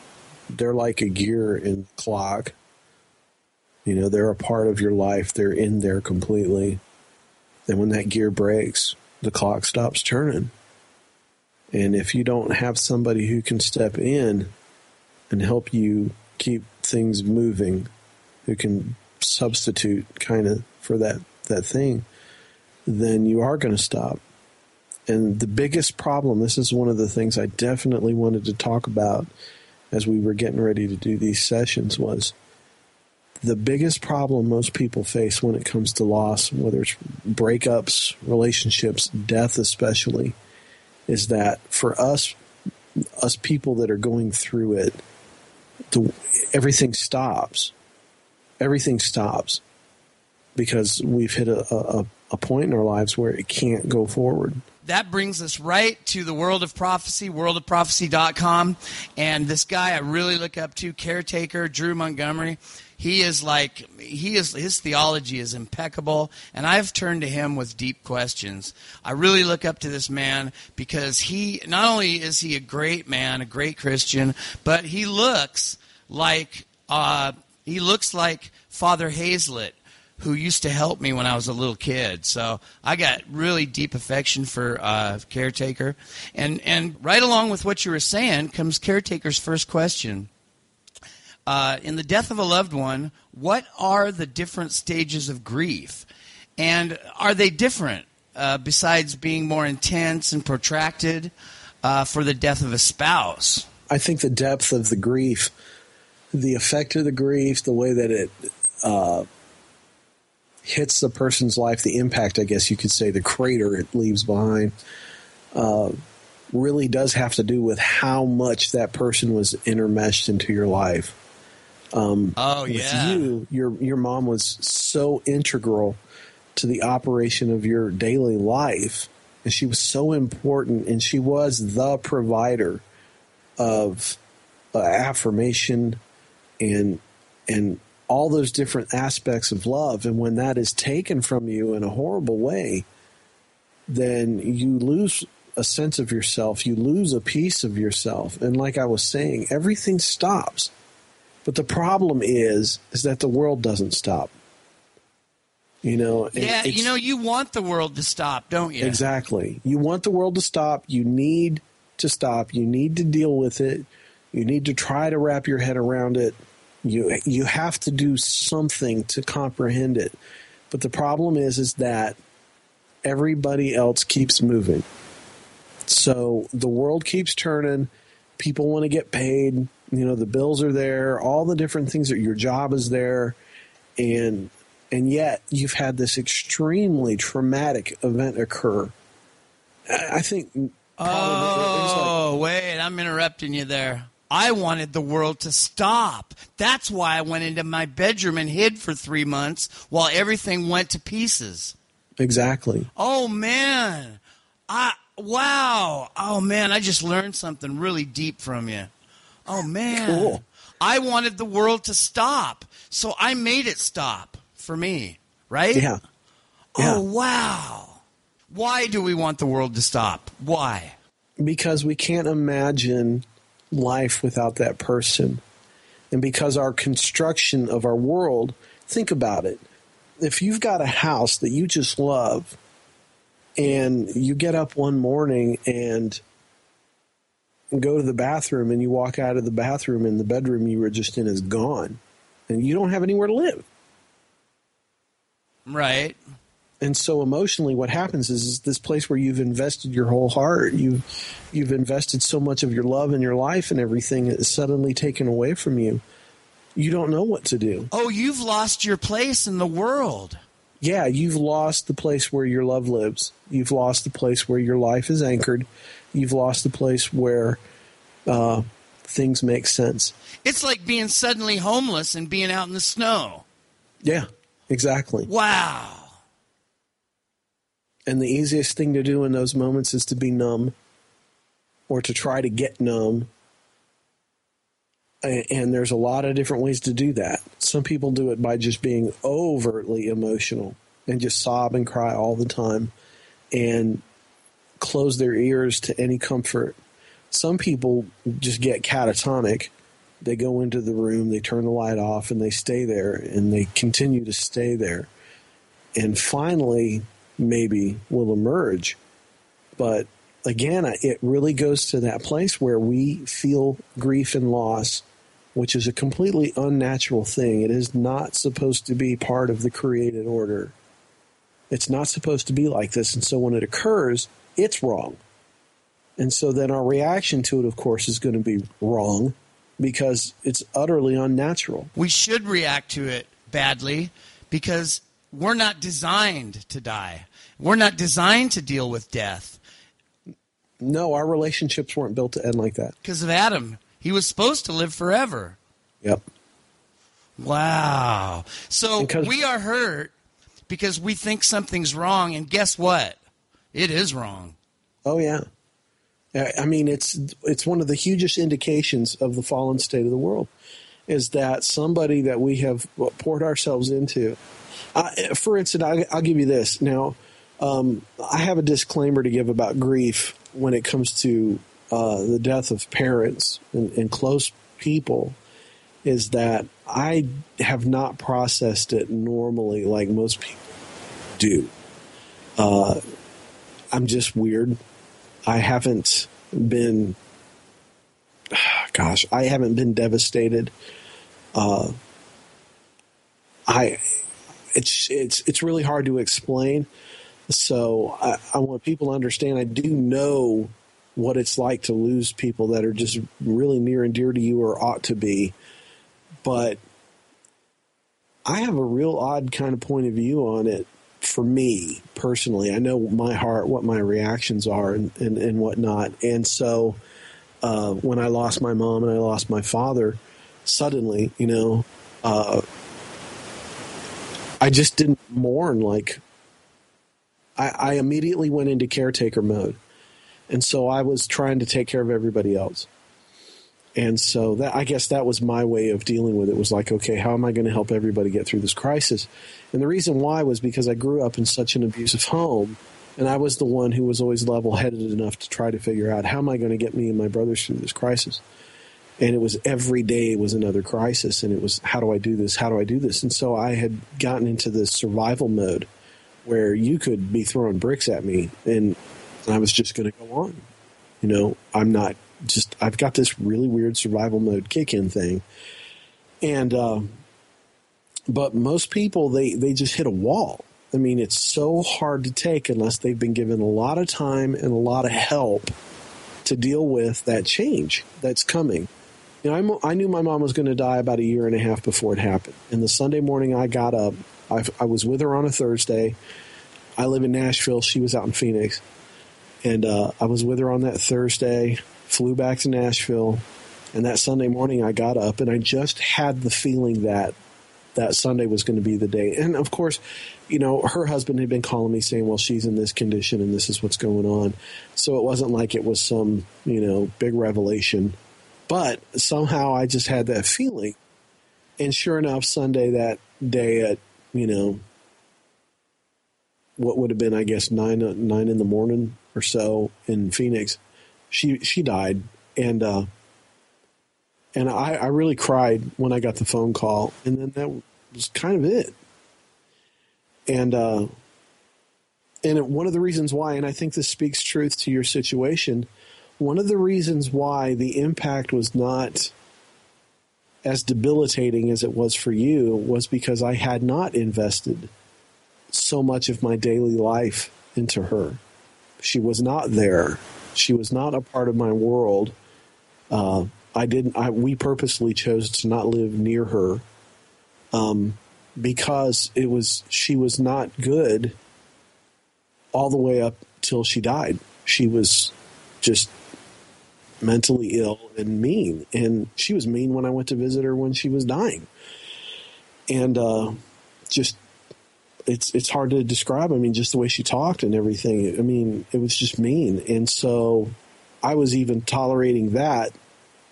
they're like a gear in clock. You know, they're a part of your life. They're in there completely. Then when that gear breaks, the clock stops turning. And if you don't have somebody who can step in and help you keep things moving, who can substitute kind of for that, that thing, then you are going to stop. And the biggest problem, this is one of the things I definitely wanted to talk about as we were getting ready to do these sessions was the biggest problem most people face when it comes to loss, whether it's breakups, relationships, death especially, is that for us us people that are going through it, the, everything stops. Everything stops because we've hit a, a, a point in our lives where it can't go forward that brings us right to the world of prophecy, worldofprophecy.com. And this guy I really look up to, caretaker Drew Montgomery. He is like he is his theology is impeccable and I've turned to him with deep questions. I really look up to this man because he not only is he a great man, a great Christian, but he looks like uh, he looks like Father Hazlett who used to help me when I was a little kid. So I got really deep affection for uh, caretaker, and and right along with what you were saying comes caretaker's first question. Uh, in the death of a loved one, what are the different stages of grief, and are they different uh, besides being more intense and protracted uh, for the death of a spouse? I think the depth of the grief, the effect of the grief, the way that it uh, hits the person's life, the impact, I guess you could say, the crater it leaves behind, uh, really does have to do with how much that person was intermeshed into your life. Um, oh yeah, you, your your mom was so integral to the operation of your daily life, and she was so important, and she was the provider of uh, affirmation and and all those different aspects of love. And when that is taken from you in a horrible way, then you lose a sense of yourself. You lose a piece of yourself. And like I was saying, everything stops. But the problem is, is that the world doesn't stop. You know, yeah, you know, you want the world to stop, don't you? Exactly. You want the world to stop. You need to stop. You need to deal with it. You need to try to wrap your head around it. You you have to do something to comprehend it. But the problem is is that everybody else keeps moving. So the world keeps turning. People want to get paid. You know, the bills are there, all the different things that your job is there. And and yet you've had this extremely traumatic event occur. I think. Oh, like, wait! I'm interrupting you there. I wanted the world to stop. That's why I went into my bedroom and hid for three months while everything went to pieces. Exactly. Oh man. I wow. Oh man, I just learned something really deep from you. Oh man. Cool. I wanted the world to stop. So I made it stop for me, right? Yeah. Oh, yeah. Oh wow. Why do we want the world to stop? Why? Because we can't imagine life without that person. And because our construction of our world, think about it. If you've got a house that you just love, and you get up one morning and go to the bathroom, and you walk out of the bathroom, and the bedroom you were just in is gone, and you don't have anywhere to live. Right. And so emotionally what happens is, is, this place where you've invested your whole heart you've you've invested so much of your love and your life and everything is suddenly taken away from you. You don't know what to do. Oh you've lost your place in the world. Yeah you've lost the place where your love lives. You've lost the place where your life is anchored You've lost the place where uh, things make sense. It's like being suddenly homeless and being out in the snow. Yeah, exactly. Wow. And the easiest thing to do in those moments is to be numb or to try to get numb. And there's a lot of different ways to do that. Some people do it by just being overtly emotional and just sob and cry all the time and close their ears to any comfort. Some people just get catatonic. They go into the room, they turn the light off, and they stay there and they continue to stay there. And finally, maybe will emerge. But again, it really goes to that place where we feel grief and loss, which is a completely unnatural thing. It is not supposed to be part of the created order. It's not supposed to be like this. And so when it occurs, it's wrong. And so then our reaction to it, of course, is going to be wrong because it's utterly unnatural. We should react to it badly because we're not designed to die. We're not designed to deal with death. No, our relationships weren't built to end like that. Because of Adam. He was supposed to live forever. Yep. Wow. So we are hurt because we think something's wrong, and guess what? It is wrong. Oh, yeah. I mean, it's it's one of the hugest indications of the fallen state of the world is that somebody that we have poured ourselves into for instance, I, will give you this. Now, um, I have a disclaimer to give about grief when it comes to uh, the death of parents and, and, close people. Is that I have not processed it normally like most people do. Uh, I'm just weird. I haven't been, *sighs* gosh, I haven't been devastated. Uh, I it's it's it's really hard to explain. So I, I want people to understand. I do know what it's like to lose people that are just really near and dear to you or ought to be, but I have a real odd kind of point of view on it for me personally. I know my heart, what my reactions are, and, and, and whatnot. And so uh, when I lost my mom and I lost my father, suddenly, you know, uh, I just didn't mourn like I, I immediately went into caretaker mode. And so I was trying to take care of everybody else. And so that I guess that was my way of dealing with it was like, okay, how am I going to help everybody get through this crisis? And the reason why was because I grew up in such an abusive home and I was the one who was always level headed enough to try to figure out how am I going to get me and my brothers through this crisis? And it was every day was another crisis and it was how do i do this? How do i do this? And so i had gotten into this survival mode where you could be throwing bricks at me and i was just going to go on. You know i'm not just i've got this really weird survival mode kick in thing. And um, but most people they they just hit a wall i mean it's so hard to take unless they've been given a lot of time and a lot of help to deal with that change that's coming you know, I, I knew my mom was going to die about a year and a half before it happened. And the Sunday morning I got up, I, I was with her on a Thursday. I live in Nashville. She was out in Phoenix. And uh, I was with her on that Thursday, flew back to Nashville. And that Sunday morning I got up and I just had the feeling that that Sunday was going to be the day. And of course, you know, her husband had been calling me saying, well, she's in this condition and this is what's going on. So it wasn't like it was some, you know, big revelation. But somehow I just had that feeling. And sure enough, Sunday that day at, you know, what would have been, I guess, nine nine in the morning or so in Phoenix, she she died, and uh, and I, I really cried when I got the phone call, and then that was kind of it. And uh, and one of the reasons why, and I think this speaks truth to your situation, one of the reasons why the impact was not as debilitating as it was for you was because I had not invested so much of my daily life into her. She was not there. She was not a part of my world. Uh, I didn't. I, we purposely chose to not live near her um, because it was she was not good all the way up till she died. She was just mentally ill and mean. And she was mean when I went to visit her when she was dying. And uh, just it's it's hard to describe. I mean, just the way she talked and everything. I mean, it was just mean. And so I was even tolerating that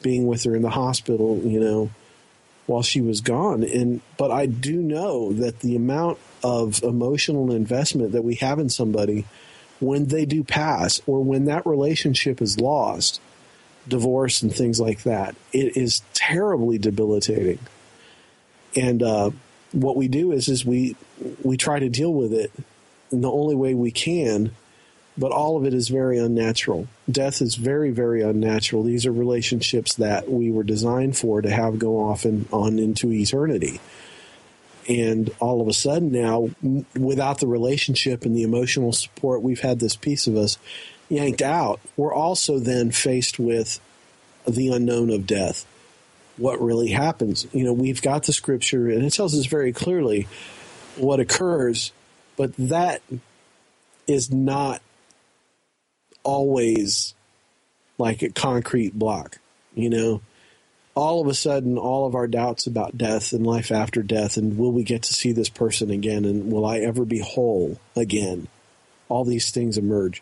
being with her in the hospital, you know, while she was gone. And but I do know that the amount of emotional investment that we have in somebody when they do pass or when that relationship is lost, divorce and things like that, it is terribly debilitating. And uh, what we do is is we we try to deal with it in the only way we can, but all of it is very unnatural. Death is very very unnatural. These are relationships that we were designed for to have go off and on into eternity. And all of a sudden now, without the relationship and the emotional support, we've had this piece of us yanked out. We're also then faced with the unknown of death what really happens. You know, we've got the scripture and it tells us very clearly what occurs, but that is not always like a concrete block, you know. All of a sudden, all of our doubts about death and life after death, and will we get to see this person again, and will I ever be whole again? All these things emerge,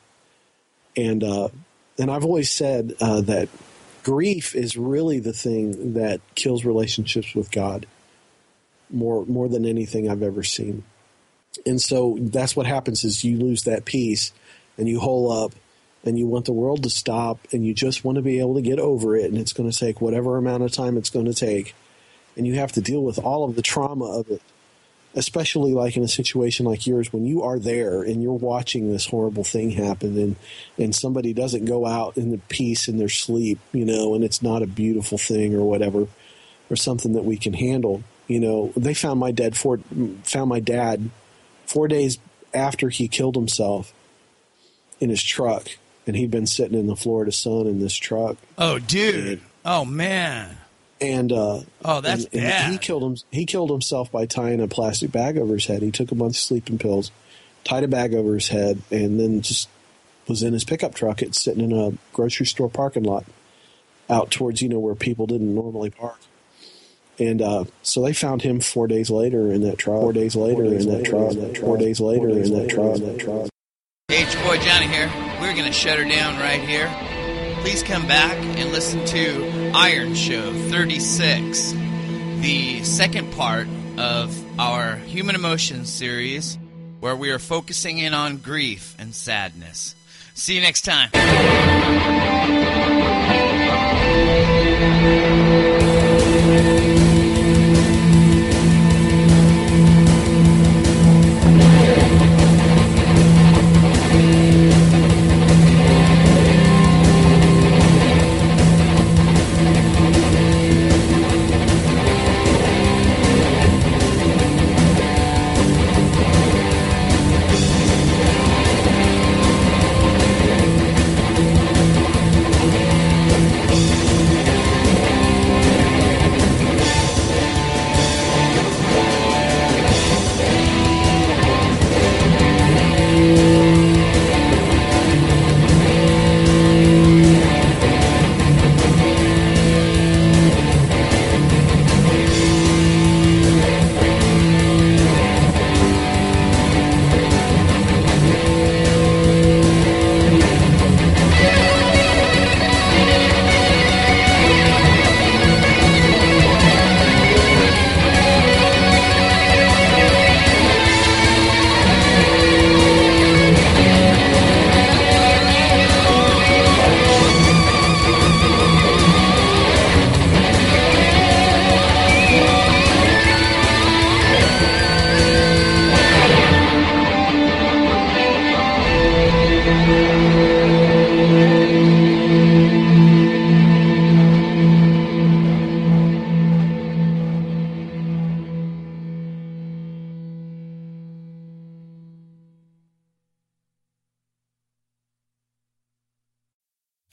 and uh, and I've always said uh, that grief is really the thing that kills relationships with God more more than anything I've ever seen. And so that's what happens is you lose that peace and you hole up and you want the world to stop and you just want to be able to get over it. And it's going to take whatever amount of time it's going to take. And you have to deal with all of the trauma of it especially like in a situation like yours when you are there and you're watching this horrible thing happen and and somebody doesn't go out in the peace in their sleep you know and it's not a beautiful thing or whatever or something that we can handle. You know they found my dead four found my dad four days after he killed himself in his truck and he'd been sitting in the Florida sun in this truck oh dude and, oh man and uh, oh, that's and, and he killed him. He killed himself by tying a plastic bag over his head. He took a bunch of sleeping pills, tied a bag over his head, and then just was in his pickup truck. It's sitting in a grocery store parking lot, out towards you know where people didn't normally park. And uh, so they found him four days later in that truck. Four days later in that truck. Four days later in that truck. Hey, it's your boy Johnny here. We're going to shut her down right here. Please come back and listen to Iron Show 36, the second part of our Human Emotions series, where we are focusing in on grief and sadness. See you next time.